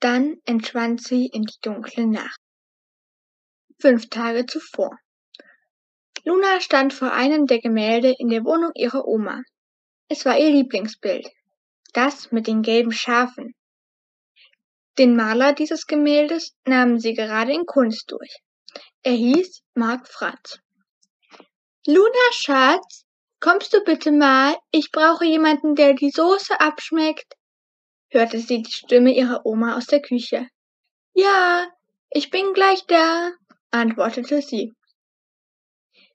Dann entschwand sie in die dunkle Nacht. Fünf Tage zuvor. Luna stand vor einem der Gemälde in der Wohnung ihrer Oma. Es war ihr Lieblingsbild. Das mit den gelben Schafen. Den Maler dieses Gemäldes nahmen sie gerade in Kunst durch. Er hieß Mark Franz. Luna, Schatz, kommst du bitte mal? Ich brauche jemanden, der die Soße abschmeckt, hörte sie die Stimme ihrer Oma aus der Küche. Ja, ich bin gleich da, antwortete sie.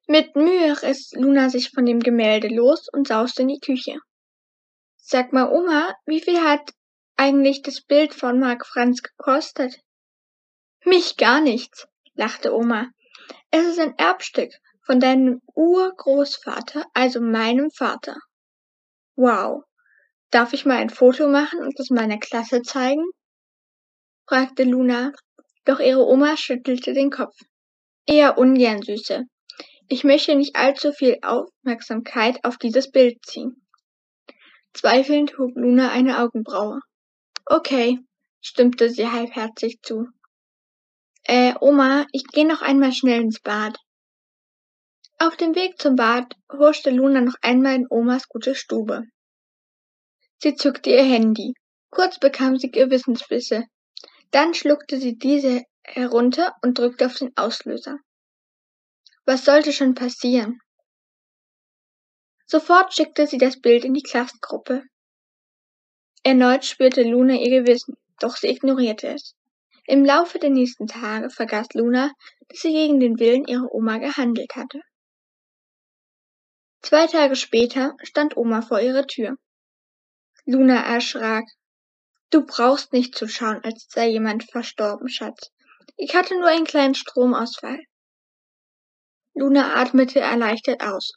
Mit Mühe riss Luna sich von dem Gemälde los und sauste in die Küche. Sag mal, Oma, wie viel hat eigentlich das Bild von Mark Franz gekostet? Mich gar nichts, lachte Oma. Es ist ein Erbstück von deinem Urgroßvater, also meinem Vater. Wow. Darf ich mal ein Foto machen und es meiner Klasse zeigen? fragte Luna, doch ihre Oma schüttelte den Kopf. Eher ungern, Süße. Ich möchte nicht allzu viel Aufmerksamkeit auf dieses Bild ziehen. Zweifelnd hob Luna eine Augenbraue. Okay, stimmte sie halbherzig zu. Äh, Oma, ich geh noch einmal schnell ins Bad. Auf dem Weg zum Bad huschte Luna noch einmal in Omas gute Stube. Sie zückte ihr Handy. Kurz bekam sie Gewissensbisse. Dann schluckte sie diese herunter und drückte auf den Auslöser. Was sollte schon passieren? Sofort schickte sie das Bild in die Klassengruppe. Erneut spürte Luna ihr Gewissen, doch sie ignorierte es. Im Laufe der nächsten Tage vergaß Luna, dass sie gegen den Willen ihrer Oma gehandelt hatte. Zwei Tage später stand Oma vor ihrer Tür. Luna erschrak. Du brauchst nicht zu schauen, als sei jemand verstorben, Schatz. Ich hatte nur einen kleinen Stromausfall. Luna atmete erleichtert aus.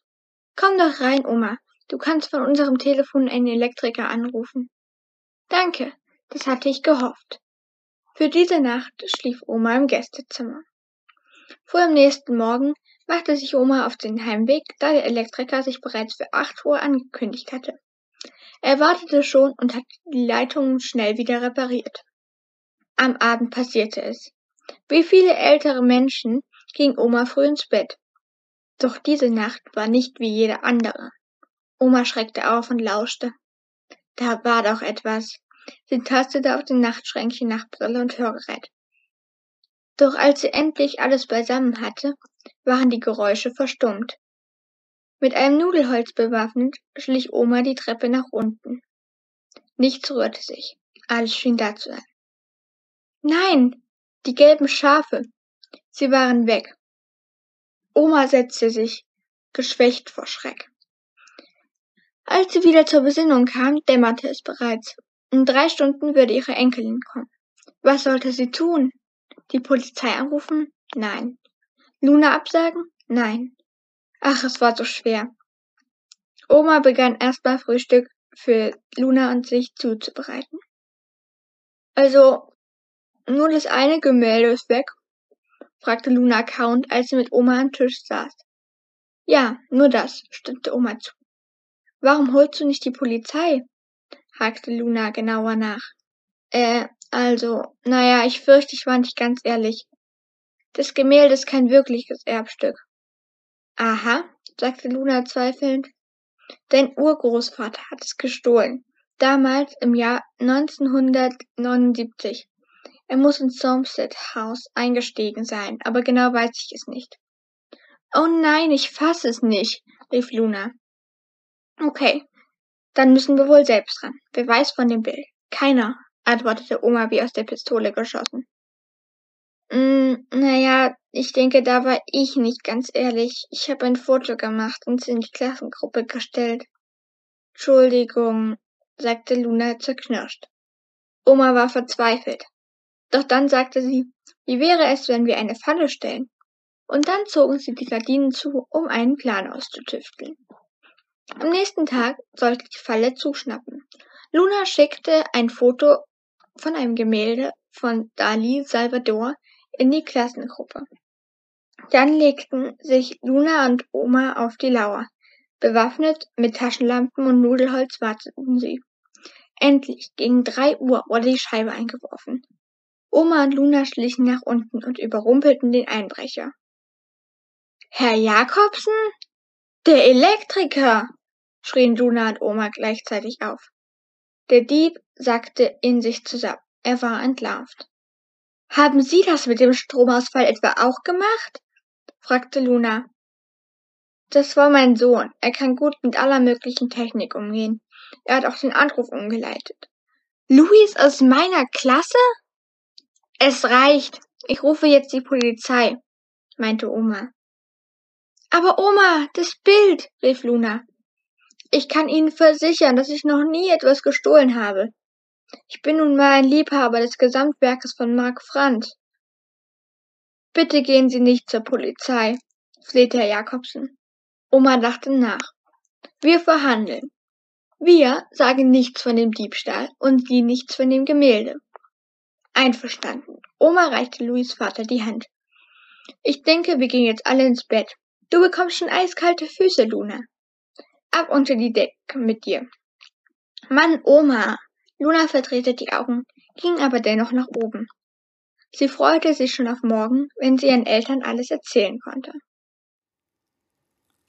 Komm doch rein, Oma. Du kannst von unserem Telefon einen Elektriker anrufen. Danke, das hatte ich gehofft. Für diese Nacht schlief Oma im Gästezimmer. Vor dem nächsten Morgen machte sich Oma auf den Heimweg, da der Elektriker sich bereits für acht Uhr angekündigt hatte. Er wartete schon und hatte die Leitungen schnell wieder repariert. Am Abend passierte es. Wie viele ältere Menschen ging Oma früh ins Bett. Doch diese Nacht war nicht wie jede andere. Oma schreckte auf und lauschte. Da war doch etwas. Sie tastete auf dem Nachtschränkchen nach Brille und Hörgerät. Doch als sie endlich alles beisammen hatte, waren die Geräusche verstummt. Mit einem Nudelholz bewaffnet schlich Oma die Treppe nach unten. Nichts rührte sich. Alles schien da zu sein. Nein, die gelben Schafe. Sie waren weg. Oma setzte sich, geschwächt vor Schreck. Als sie wieder zur Besinnung kam, dämmerte es bereits. In drei Stunden würde ihre Enkelin kommen. Was sollte sie tun? Die Polizei anrufen? Nein. Luna absagen? Nein. Ach, es war so schwer. Oma begann erstmal Frühstück für Luna und sich zuzubereiten. Also, nur das eine Gemälde ist weg, fragte Luna kauend, als sie mit Oma am Tisch saß. Ja, nur das, stimmte Oma zu. Warum holst du nicht die Polizei? hakte Luna genauer nach. Äh, also, naja, ich fürchte, ich war nicht ganz ehrlich. Das Gemälde ist kein wirkliches Erbstück. Aha, sagte Luna zweifelnd. Dein Urgroßvater hat es gestohlen. Damals im Jahr 1979. Er muss ins Somerset House eingestiegen sein, aber genau weiß ich es nicht. Oh nein, ich fass es nicht, rief Luna. Okay, dann müssen wir wohl selbst ran. Wer weiß von dem Bild? Keiner, antwortete Oma wie aus der Pistole geschossen. Mm, naja, ich denke, da war ich nicht ganz ehrlich. Ich habe ein Foto gemacht und es in die Klassengruppe gestellt. Entschuldigung, sagte Luna zerknirscht. Oma war verzweifelt. Doch dann sagte sie, wie wäre es, wenn wir eine Falle stellen? Und dann zogen sie die Gardinen zu, um einen Plan auszutüfteln. Am nächsten Tag sollte die Falle zuschnappen. Luna schickte ein Foto von einem Gemälde von Dali Salvador in die Klassengruppe. Dann legten sich Luna und Oma auf die Lauer. Bewaffnet mit Taschenlampen und Nudelholz warteten sie. Endlich, gegen drei Uhr, wurde die Scheibe eingeworfen. Oma und Luna schlichen nach unten und überrumpelten den Einbrecher. Herr Jakobsen? Der Elektriker! schrien Luna und Oma gleichzeitig auf. Der Dieb sackte in sich zusammen. Er war entlarvt. Haben Sie das mit dem Stromausfall etwa auch gemacht? fragte Luna. Das war mein Sohn. Er kann gut mit aller möglichen Technik umgehen. Er hat auch den Anruf umgeleitet. Luis aus meiner Klasse? Es reicht. Ich rufe jetzt die Polizei, meinte Oma. Aber Oma, das Bild, rief Luna. Ich kann Ihnen versichern, dass ich noch nie etwas gestohlen habe. Ich bin nun mal ein Liebhaber des Gesamtwerkes von Mark Franz. Bitte gehen Sie nicht zur Polizei, flehte Herr Jakobsen. Oma dachte nach. Wir verhandeln. Wir sagen nichts von dem Diebstahl und Sie nichts von dem Gemälde. Einverstanden. Oma reichte Louis Vater die Hand. Ich denke, wir gehen jetzt alle ins Bett. Du bekommst schon eiskalte Füße, Luna. Ab unter die Decke mit dir. Mann, Oma. Luna verdrehte die Augen, ging aber dennoch nach oben. Sie freute sich schon auf morgen, wenn sie ihren Eltern alles erzählen konnte.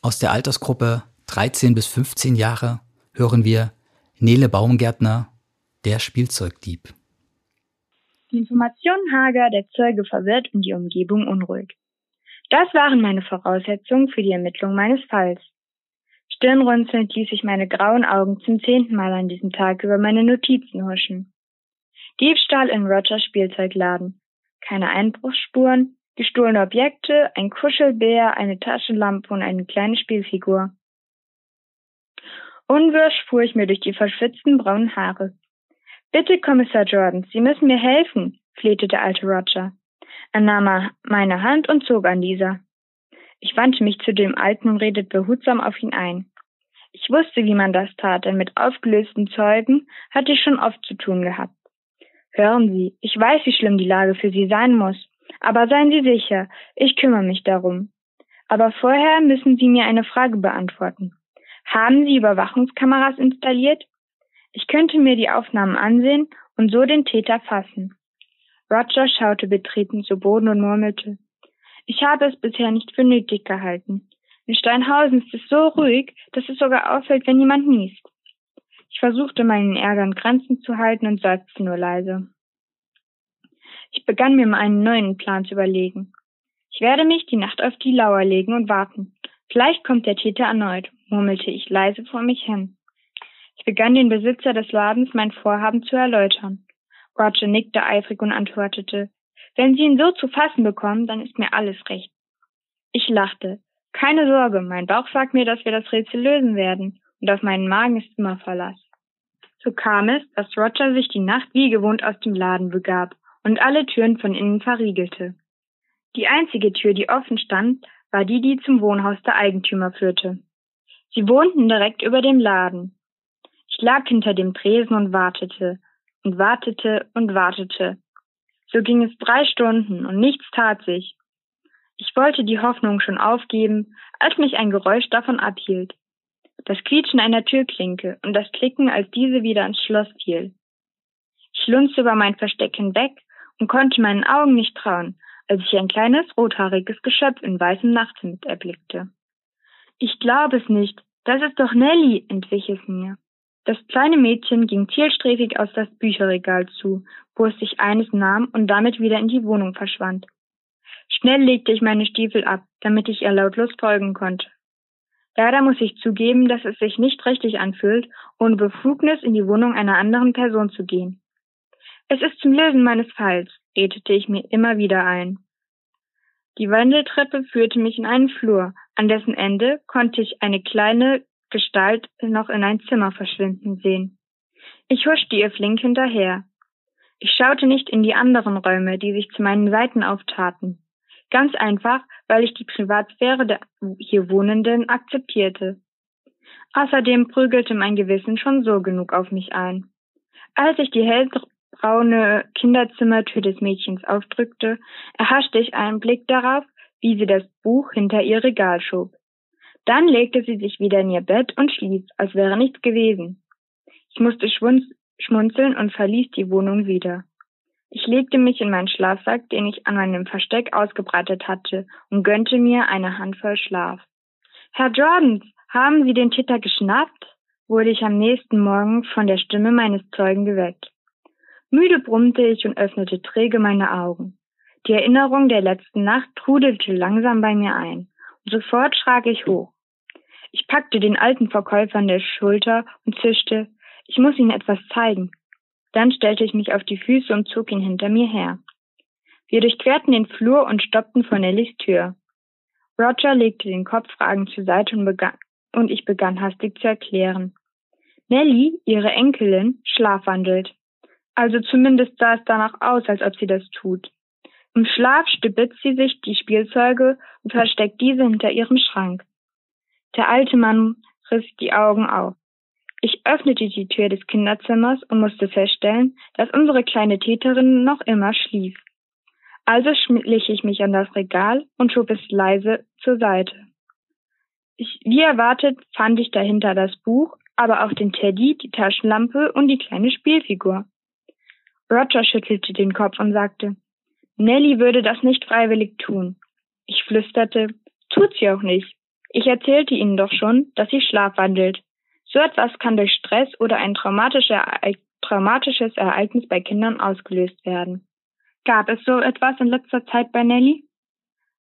Aus der Altersgruppe 13 bis 15 Jahre hören wir Nele Baumgärtner, der Spielzeugdieb. Die Informationen hager, der Zeuge verwirrt und die Umgebung unruhig. Das waren meine Voraussetzungen für die Ermittlung meines Falls. Stirnrunzelnd ließ ich meine grauen Augen zum zehnten Mal an diesem Tag über meine Notizen huschen. Diebstahl in Rogers Spielzeugladen. Keine Einbruchsspuren, gestohlene Objekte, ein Kuschelbär, eine Taschenlampe und eine kleine Spielfigur. Unwirsch fuhr ich mir durch die verschwitzten braunen Haare. Bitte, Kommissar Jordan, Sie müssen mir helfen, flehte der alte Roger. Er nahm meine Hand und zog an dieser. Ich wandte mich zu dem Alten und redete behutsam auf ihn ein. Ich wusste, wie man das tat, denn mit aufgelösten Zeugen hatte ich schon oft zu tun gehabt. Hören Sie, ich weiß, wie schlimm die Lage für Sie sein muss, aber seien Sie sicher, ich kümmere mich darum. Aber vorher müssen Sie mir eine Frage beantworten. Haben Sie Überwachungskameras installiert? Ich könnte mir die Aufnahmen ansehen und so den Täter fassen. Roger schaute betreten zu Boden und murmelte. Ich habe es bisher nicht für nötig gehalten. In Steinhausen ist es so ruhig, dass es sogar auffällt, wenn jemand niest. Ich versuchte meinen Ärger in Grenzen zu halten und seufzte nur leise. Ich begann mir einen neuen Plan zu überlegen. Ich werde mich die Nacht auf die Lauer legen und warten. Vielleicht kommt der Täter erneut, murmelte ich leise vor mich hin. Ich begann den Besitzer des Ladens mein Vorhaben zu erläutern. Roger nickte eifrig und antwortete, wenn Sie ihn so zu fassen bekommen, dann ist mir alles recht. Ich lachte. Keine Sorge, mein Bauch sagt mir, dass wir das Rätsel lösen werden, und auf meinen Magen ist immer Verlass. So kam es, dass Roger sich die Nacht wie gewohnt aus dem Laden begab und alle Türen von innen verriegelte. Die einzige Tür, die offen stand, war die, die zum Wohnhaus der Eigentümer führte. Sie wohnten direkt über dem Laden. Ich lag hinter dem Tresen und wartete und wartete und wartete. So ging es drei Stunden und nichts tat sich. Ich wollte die Hoffnung schon aufgeben, als mich ein Geräusch davon abhielt. Das Quietschen einer Türklinke und das Klicken, als diese wieder ins Schloss fiel. Ich lunzte über mein Versteck hinweg und konnte meinen Augen nicht trauen, als ich ein kleines rothaariges Geschöpf in weißem Nachthemd erblickte. Ich glaube es nicht. Das ist doch Nelly, entwich es mir. Das kleine Mädchen ging zielstrebig aus das Bücherregal zu, wo es sich eines nahm und damit wieder in die Wohnung verschwand. Schnell legte ich meine Stiefel ab, damit ich ihr lautlos folgen konnte. Leider muss ich zugeben, dass es sich nicht richtig anfühlt, ohne Befugnis in die Wohnung einer anderen Person zu gehen. Es ist zum Lösen meines Falls, redete ich mir immer wieder ein. Die Wandeltreppe führte mich in einen Flur, an dessen Ende konnte ich eine kleine Gestalt noch in ein Zimmer verschwinden sehen. Ich huschte ihr flink hinterher. Ich schaute nicht in die anderen Räume, die sich zu meinen Seiten auftaten. Ganz einfach, weil ich die Privatsphäre der hier Wohnenden akzeptierte. Außerdem prügelte mein Gewissen schon so genug auf mich ein. Als ich die hellbraune Kinderzimmertür des Mädchens aufdrückte, erhaschte ich einen Blick darauf, wie sie das Buch hinter ihr Regal schob. Dann legte sie sich wieder in ihr Bett und schlief, als wäre nichts gewesen. Ich musste schmunzeln und verließ die Wohnung wieder. Ich legte mich in meinen Schlafsack, den ich an meinem Versteck ausgebreitet hatte, und gönnte mir eine Handvoll Schlaf. Herr Jordans, haben Sie den Täter geschnappt? wurde ich am nächsten Morgen von der Stimme meines Zeugen geweckt. Müde brummte ich und öffnete träge meine Augen. Die Erinnerung der letzten Nacht trudelte langsam bei mir ein, und sofort schrak ich hoch. Ich packte den alten Verkäufer an der Schulter und zischte, ich muss Ihnen etwas zeigen. Dann stellte ich mich auf die Füße und zog ihn hinter mir her. Wir durchquerten den Flur und stoppten vor Nellys Tür. Roger legte den Kopf fragend zur Seite und, begann, und ich begann hastig zu erklären. Nelly, ihre Enkelin, schlafwandelt. Also zumindest sah es danach aus, als ob sie das tut. Im Schlaf stibitzt sie sich die Spielzeuge und versteckt diese hinter ihrem Schrank. Der alte Mann riss die Augen auf. Ich öffnete die Tür des Kinderzimmers und musste feststellen, dass unsere kleine Täterin noch immer schlief. Also schlich ich mich an das Regal und schob es leise zur Seite. Ich, wie erwartet fand ich dahinter das Buch, aber auch den Teddy, die Taschenlampe und die kleine Spielfigur. Roger schüttelte den Kopf und sagte, Nelly würde das nicht freiwillig tun. Ich flüsterte, tut sie auch nicht. Ich erzählte Ihnen doch schon, dass sie schlafwandelt. So etwas kann durch Stress oder ein traumatisches Ereignis bei Kindern ausgelöst werden. Gab es so etwas in letzter Zeit bei Nelly?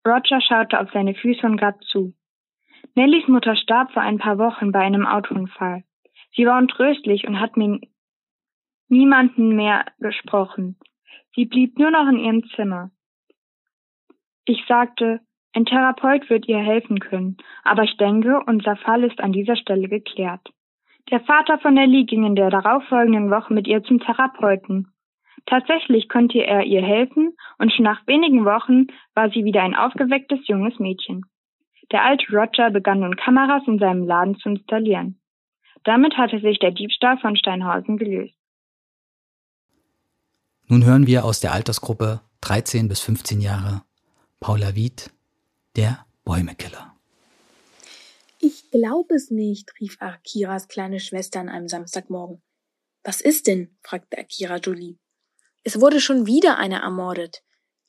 Roger schaute auf seine Füße und gab zu. Nellys Mutter starb vor ein paar Wochen bei einem Autounfall. Sie war untröstlich und hat mir niemanden mehr gesprochen. Sie blieb nur noch in ihrem Zimmer. Ich sagte, ein Therapeut wird ihr helfen können, aber ich denke, unser Fall ist an dieser Stelle geklärt. Der Vater von Nelly ging in der darauffolgenden Woche mit ihr zum Therapeuten. Tatsächlich konnte er ihr helfen und schon nach wenigen Wochen war sie wieder ein aufgewecktes junges Mädchen. Der alte Roger begann nun Kameras in seinem Laden zu installieren. Damit hatte sich der Diebstahl von Steinhausen gelöst. Nun hören wir aus der Altersgruppe 13 bis 15 Jahre Paula Wied, der Bäumekiller. Ich glaube es nicht, rief Akiras kleine Schwester an einem Samstagmorgen. Was ist denn? fragte Akira Julie. Es wurde schon wieder einer ermordet.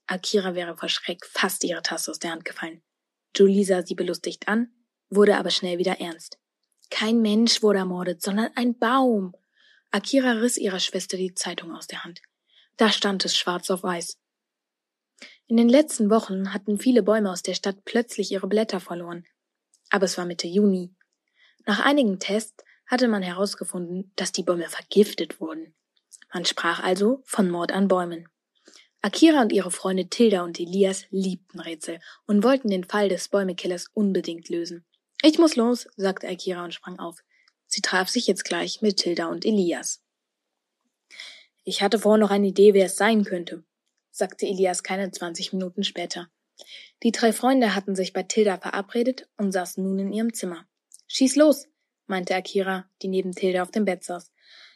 Akira wäre vor Schreck fast ihre Tasse aus der Hand gefallen. Julie sah sie belustigt an, wurde aber schnell wieder ernst. Kein Mensch wurde ermordet, sondern ein Baum. Akira riss ihrer Schwester die Zeitung aus der Hand. Da stand es schwarz auf weiß. In den letzten Wochen hatten viele Bäume aus der Stadt plötzlich ihre Blätter verloren. Aber es war Mitte Juni. Nach einigen Tests hatte man herausgefunden, dass die Bäume vergiftet wurden. Man sprach also von Mord an Bäumen. Akira und ihre Freunde Tilda und Elias liebten Rätsel und wollten den Fall des Bäumekillers unbedingt lösen. Ich muss los, sagte Akira und sprang auf. Sie traf sich jetzt gleich mit Tilda und Elias. Ich hatte vorher noch eine Idee, wer es sein könnte, sagte Elias keine zwanzig Minuten später. Die drei Freunde hatten sich bei Tilda verabredet und saßen nun in ihrem Zimmer. Schieß los, meinte Akira, die neben Tilda auf dem Bett saß.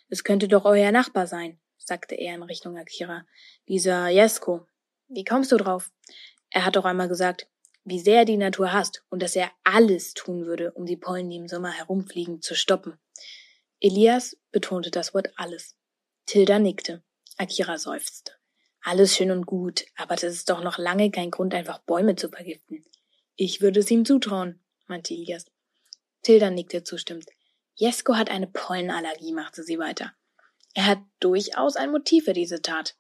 Es könnte doch euer Nachbar sein, sagte er in Richtung Akira. Dieser Jesko. Wie kommst du drauf? Er hat doch einmal gesagt, wie sehr er die Natur hasst und dass er alles tun würde, um die Pollen, die im Sommer herumfliegen, zu stoppen. Elias betonte das Wort alles. Tilda nickte. Akira seufzte. Alles schön und gut, aber das ist doch noch lange kein Grund, einfach Bäume zu vergiften. Ich würde es ihm zutrauen, meinte Elias. Tilda nickte zustimmend. Jesko hat eine Pollenallergie, machte sie weiter. Er hat durchaus ein Motiv für diese Tat.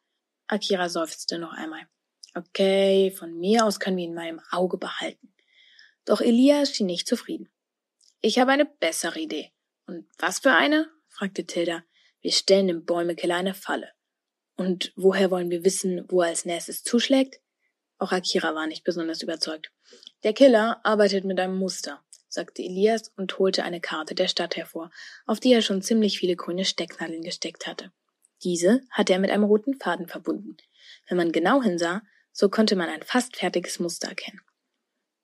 Akira seufzte noch einmal. Okay, von mir aus können wir ihn mal im Auge behalten. Doch Elias schien nicht zufrieden. Ich habe eine bessere Idee. Und was für eine? fragte Tilda. Wir stellen dem Bäumekeller eine Falle. Und woher wollen wir wissen, wo er als nächstes zuschlägt? Auch Akira war nicht besonders überzeugt. Der Killer arbeitet mit einem Muster, sagte Elias und holte eine Karte der Stadt hervor, auf die er schon ziemlich viele grüne Stecknadeln gesteckt hatte. Diese hatte er mit einem roten Faden verbunden. Wenn man genau hinsah, so konnte man ein fast fertiges Muster erkennen.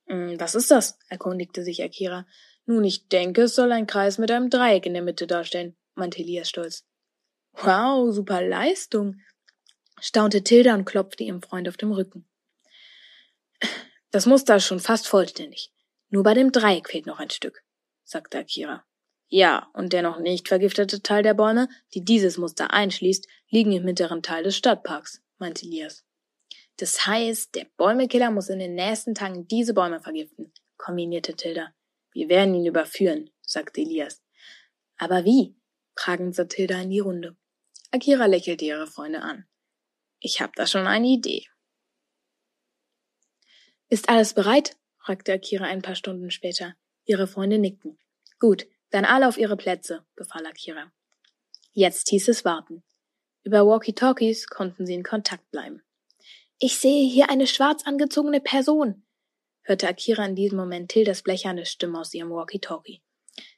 Hm, was ist das? erkundigte sich Akira. Nun, ich denke, es soll ein Kreis mit einem Dreieck in der Mitte darstellen meinte Elias stolz. Wow, super Leistung, staunte Tilda und klopfte ihrem Freund auf dem Rücken. Das Muster ist schon fast vollständig. Nur bei dem Dreieck fehlt noch ein Stück, sagte Akira. Ja, und der noch nicht vergiftete Teil der Bäume, die dieses Muster einschließt, liegen im mittleren Teil des Stadtparks, meinte Elias. Das heißt, der Bäumekiller muss in den nächsten Tagen diese Bäume vergiften, kombinierte Tilda. Wir werden ihn überführen, sagte Elias. Aber wie? fragend sah Tilda in die Runde. Akira lächelte ihre Freunde an. Ich hab da schon eine Idee. Ist alles bereit? fragte Akira ein paar Stunden später. Ihre Freunde nickten. Gut, dann alle auf ihre Plätze, befahl Akira. Jetzt hieß es warten. Über Walkie-Talkies konnten sie in Kontakt bleiben. Ich sehe hier eine schwarz angezogene Person, hörte Akira in diesem Moment Tildas blecherne Stimme aus ihrem Walkie-Talkie.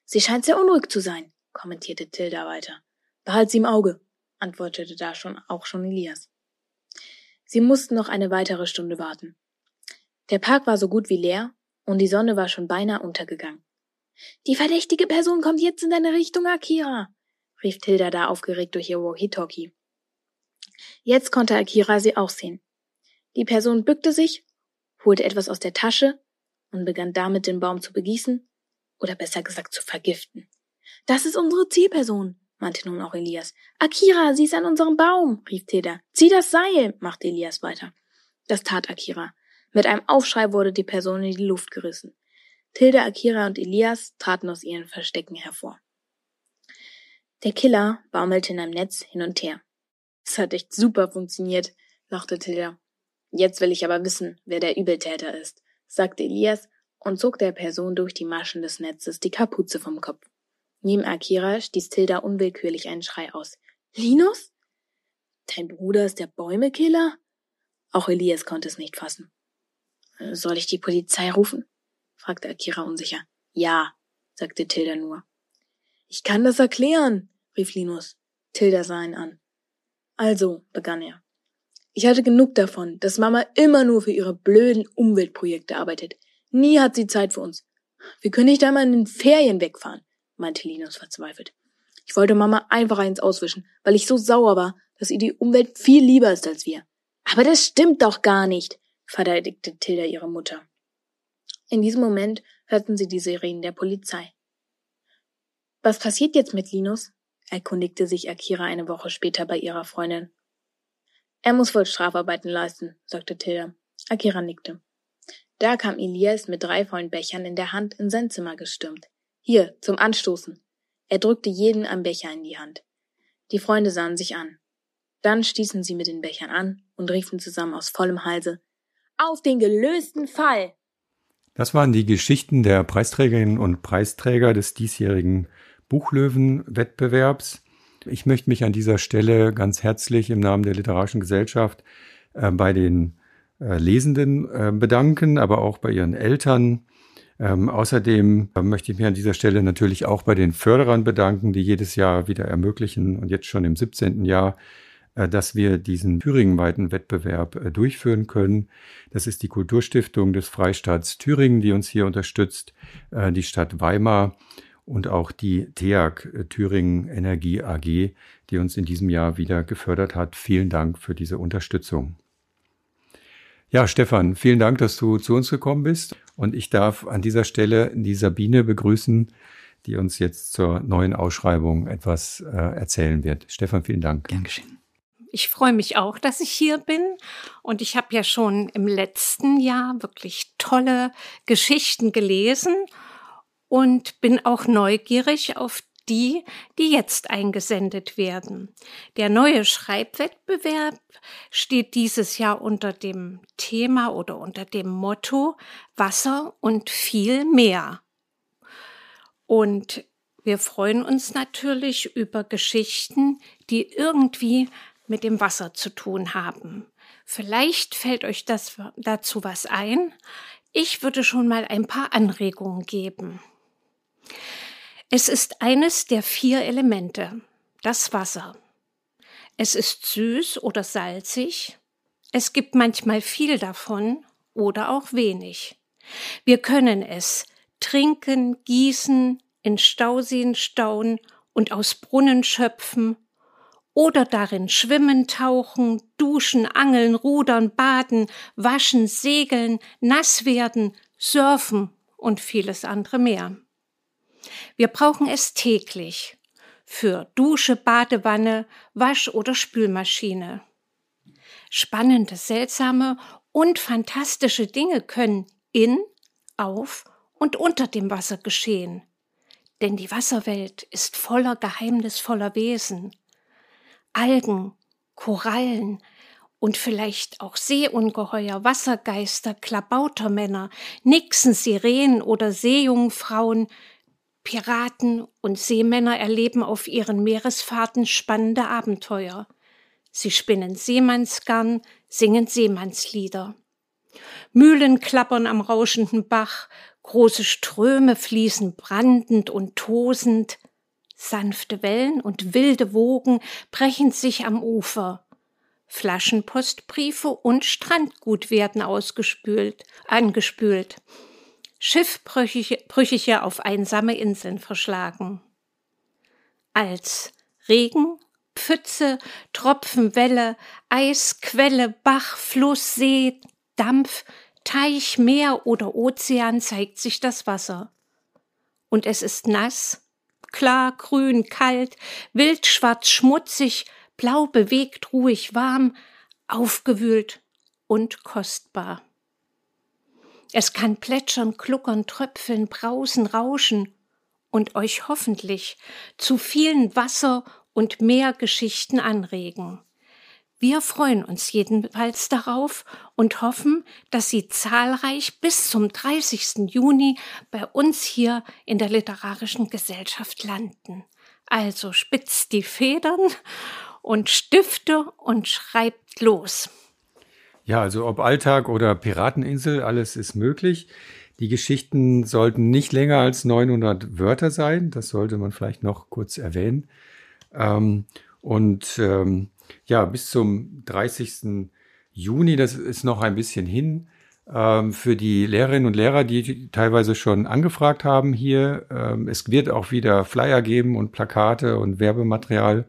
Sie scheint sehr unruhig zu sein, kommentierte Tilda weiter. Behalt sie im Auge, antwortete da schon auch schon Elias. Sie mussten noch eine weitere Stunde warten. Der Park war so gut wie leer und die Sonne war schon beinahe untergegangen. Die verdächtige Person kommt jetzt in deine Richtung, Akira, rief Tilda da aufgeregt durch ihr Walkie-Talkie. Jetzt konnte Akira sie auch sehen. Die Person bückte sich, holte etwas aus der Tasche und begann damit den Baum zu begießen oder besser gesagt zu vergiften. Das ist unsere Zielperson, meinte nun auch Elias. Akira, sie ist an unserem Baum, rief Teda. Zieh das Seil, machte Elias weiter. Das tat Akira. Mit einem Aufschrei wurde die Person in die Luft gerissen. Tilda, Akira und Elias traten aus ihren Verstecken hervor. Der Killer baumelte in einem Netz hin und her. Es hat echt super funktioniert, lachte Tilda. Jetzt will ich aber wissen, wer der Übeltäter ist, sagte Elias und zog der Person durch die Maschen des Netzes die Kapuze vom Kopf. Neben Akira stieß Tilda unwillkürlich einen Schrei aus. Linus? Dein Bruder ist der Bäumekiller? Auch Elias konnte es nicht fassen. Soll ich die Polizei rufen? fragte Akira unsicher. Ja, sagte Tilda nur. Ich kann das erklären, rief Linus. Tilda sah ihn an. Also, begann er. Ich hatte genug davon, dass Mama immer nur für ihre blöden Umweltprojekte arbeitet. Nie hat sie Zeit für uns. Wir können nicht einmal in den Ferien wegfahren, meinte Linus verzweifelt. Ich wollte Mama einfach eins auswischen, weil ich so sauer war, dass ihr die Umwelt viel lieber ist als wir. Aber das stimmt doch gar nicht, verteidigte Tilda ihre Mutter. In diesem Moment hörten sie die Sirenen der Polizei. Was passiert jetzt mit Linus? erkundigte sich Akira eine Woche später bei ihrer Freundin. Er muss wohl Strafarbeiten leisten, sagte Tilda. Akira nickte. Da kam Elias mit drei vollen Bechern in der Hand in sein Zimmer gestürmt. Hier, zum Anstoßen. Er drückte jeden einen Becher in die Hand. Die Freunde sahen sich an. Dann stießen sie mit den Bechern an und riefen zusammen aus vollem Halse Auf den gelösten Fall. Das waren die Geschichten der Preisträgerinnen und Preisträger des diesjährigen Buchlöwen-Wettbewerbs. Ich möchte mich an dieser Stelle ganz herzlich im Namen der Literarischen Gesellschaft äh, bei den äh, Lesenden äh, bedanken, aber auch bei ihren Eltern. Ähm, außerdem äh, möchte ich mich an dieser Stelle natürlich auch bei den Förderern bedanken, die jedes Jahr wieder ermöglichen und jetzt schon im 17. Jahr, äh, dass wir diesen thüringenweiten Wettbewerb äh, durchführen können. Das ist die Kulturstiftung des Freistaats Thüringen, die uns hier unterstützt, die Stadt Weimar und auch die TEAG äh, Thüringen Energie AG, die uns in diesem Jahr wieder gefördert hat. Vielen Dank für diese Unterstützung. Ja, Stefan, vielen Dank, dass du zu uns gekommen bist. Und ich darf an dieser Stelle die Sabine begrüßen, die uns jetzt zur neuen Ausschreibung etwas äh, erzählen wird. Stefan, vielen Dank. Gern geschehen. Ich freue mich auch, dass ich hier bin. Und ich habe ja schon im letzten Jahr wirklich tolle Geschichten gelesen und bin auch neugierig auf die, die jetzt eingesendet werden. Der neue Schreibwettbewerb steht dieses Jahr unter dem Thema oder unter dem Motto Wasser und viel mehr. Und wir freuen uns natürlich über Geschichten, die irgendwie mit dem Wasser zu tun haben. Vielleicht fällt euch das dazu was ein. Ich würde schon mal ein paar Anregungen geben. Es ist eines der vier Elemente, das Wasser. Es ist süß oder salzig. Es gibt manchmal viel davon oder auch wenig. Wir können es trinken, gießen, in Stauseen stauen und aus Brunnen schöpfen oder darin schwimmen, tauchen, duschen, angeln, rudern, baden, waschen, segeln, nass werden, surfen und vieles andere mehr. Wir brauchen es täglich für Dusche, Badewanne, Wasch- oder Spülmaschine. Spannende, seltsame und fantastische Dinge können in, auf und unter dem Wasser geschehen. Denn die Wasserwelt ist voller geheimnisvoller Wesen. Algen, Korallen und vielleicht auch Seeungeheuer, Wassergeister, Klabautermänner, Nixen, Sirenen oder Seejungfrauen, Piraten und Seemänner erleben auf ihren Meeresfahrten spannende Abenteuer. Sie spinnen Seemannsgarn, singen Seemannslieder. Mühlen klappern am rauschenden Bach, große Ströme fließen brandend und tosend, sanfte Wellen und wilde Wogen brechen sich am Ufer. Flaschenpostbriefe und Strandgut werden ausgespült, angespült. Schiffbrüchige auf einsame Inseln verschlagen. Als Regen, Pfütze, Tropfen, Welle, Eis, Quelle, Bach, Fluss, See, Dampf, Teich, Meer oder Ozean zeigt sich das Wasser. Und es ist nass, klar, grün, kalt, wild, schwarz, schmutzig, blau, bewegt, ruhig, warm, aufgewühlt und kostbar. Es kann plätschern, kluckern, tröpfeln, brausen, rauschen und euch hoffentlich zu vielen Wasser- und Meergeschichten anregen. Wir freuen uns jedenfalls darauf und hoffen, dass Sie zahlreich bis zum 30. Juni bei uns hier in der Literarischen Gesellschaft landen. Also spitzt die Federn und Stifte und schreibt los. Ja, also ob Alltag oder Pirateninsel, alles ist möglich. Die Geschichten sollten nicht länger als 900 Wörter sein. Das sollte man vielleicht noch kurz erwähnen. Ähm, und ähm, ja, bis zum 30. Juni, das ist noch ein bisschen hin, ähm, für die Lehrerinnen und Lehrer, die teilweise schon angefragt haben hier. Ähm, es wird auch wieder Flyer geben und Plakate und Werbematerial.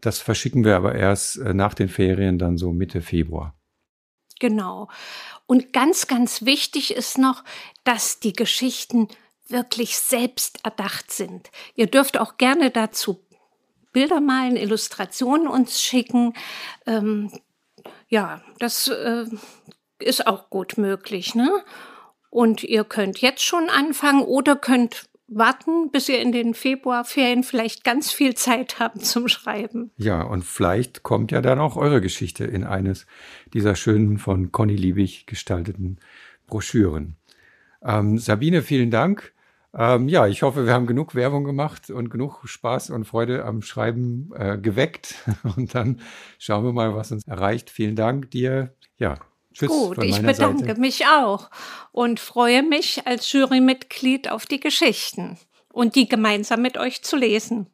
Das verschicken wir aber erst äh, nach den Ferien, dann so Mitte Februar. Genau. Und ganz, ganz wichtig ist noch, dass die Geschichten wirklich selbst erdacht sind. Ihr dürft auch gerne dazu Bilder malen, Illustrationen uns schicken. Ähm, ja, das äh, ist auch gut möglich, ne? Und ihr könnt jetzt schon anfangen oder könnt warten, bis ihr in den Februarferien vielleicht ganz viel Zeit habt zum Schreiben. Ja, und vielleicht kommt ja dann auch eure Geschichte in eines dieser schönen von Conny Liebig gestalteten Broschüren. Ähm, Sabine, vielen Dank. Ähm, ja, ich hoffe, wir haben genug Werbung gemacht und genug Spaß und Freude am Schreiben äh, geweckt. <laughs> Und dann schauen wir mal, was uns erreicht. Vielen Dank dir. Ja, tschüss. Gut, ich bedanke Seite. mich auch und freue mich als Jurymitglied auf die Geschichten und die gemeinsam mit euch zu lesen.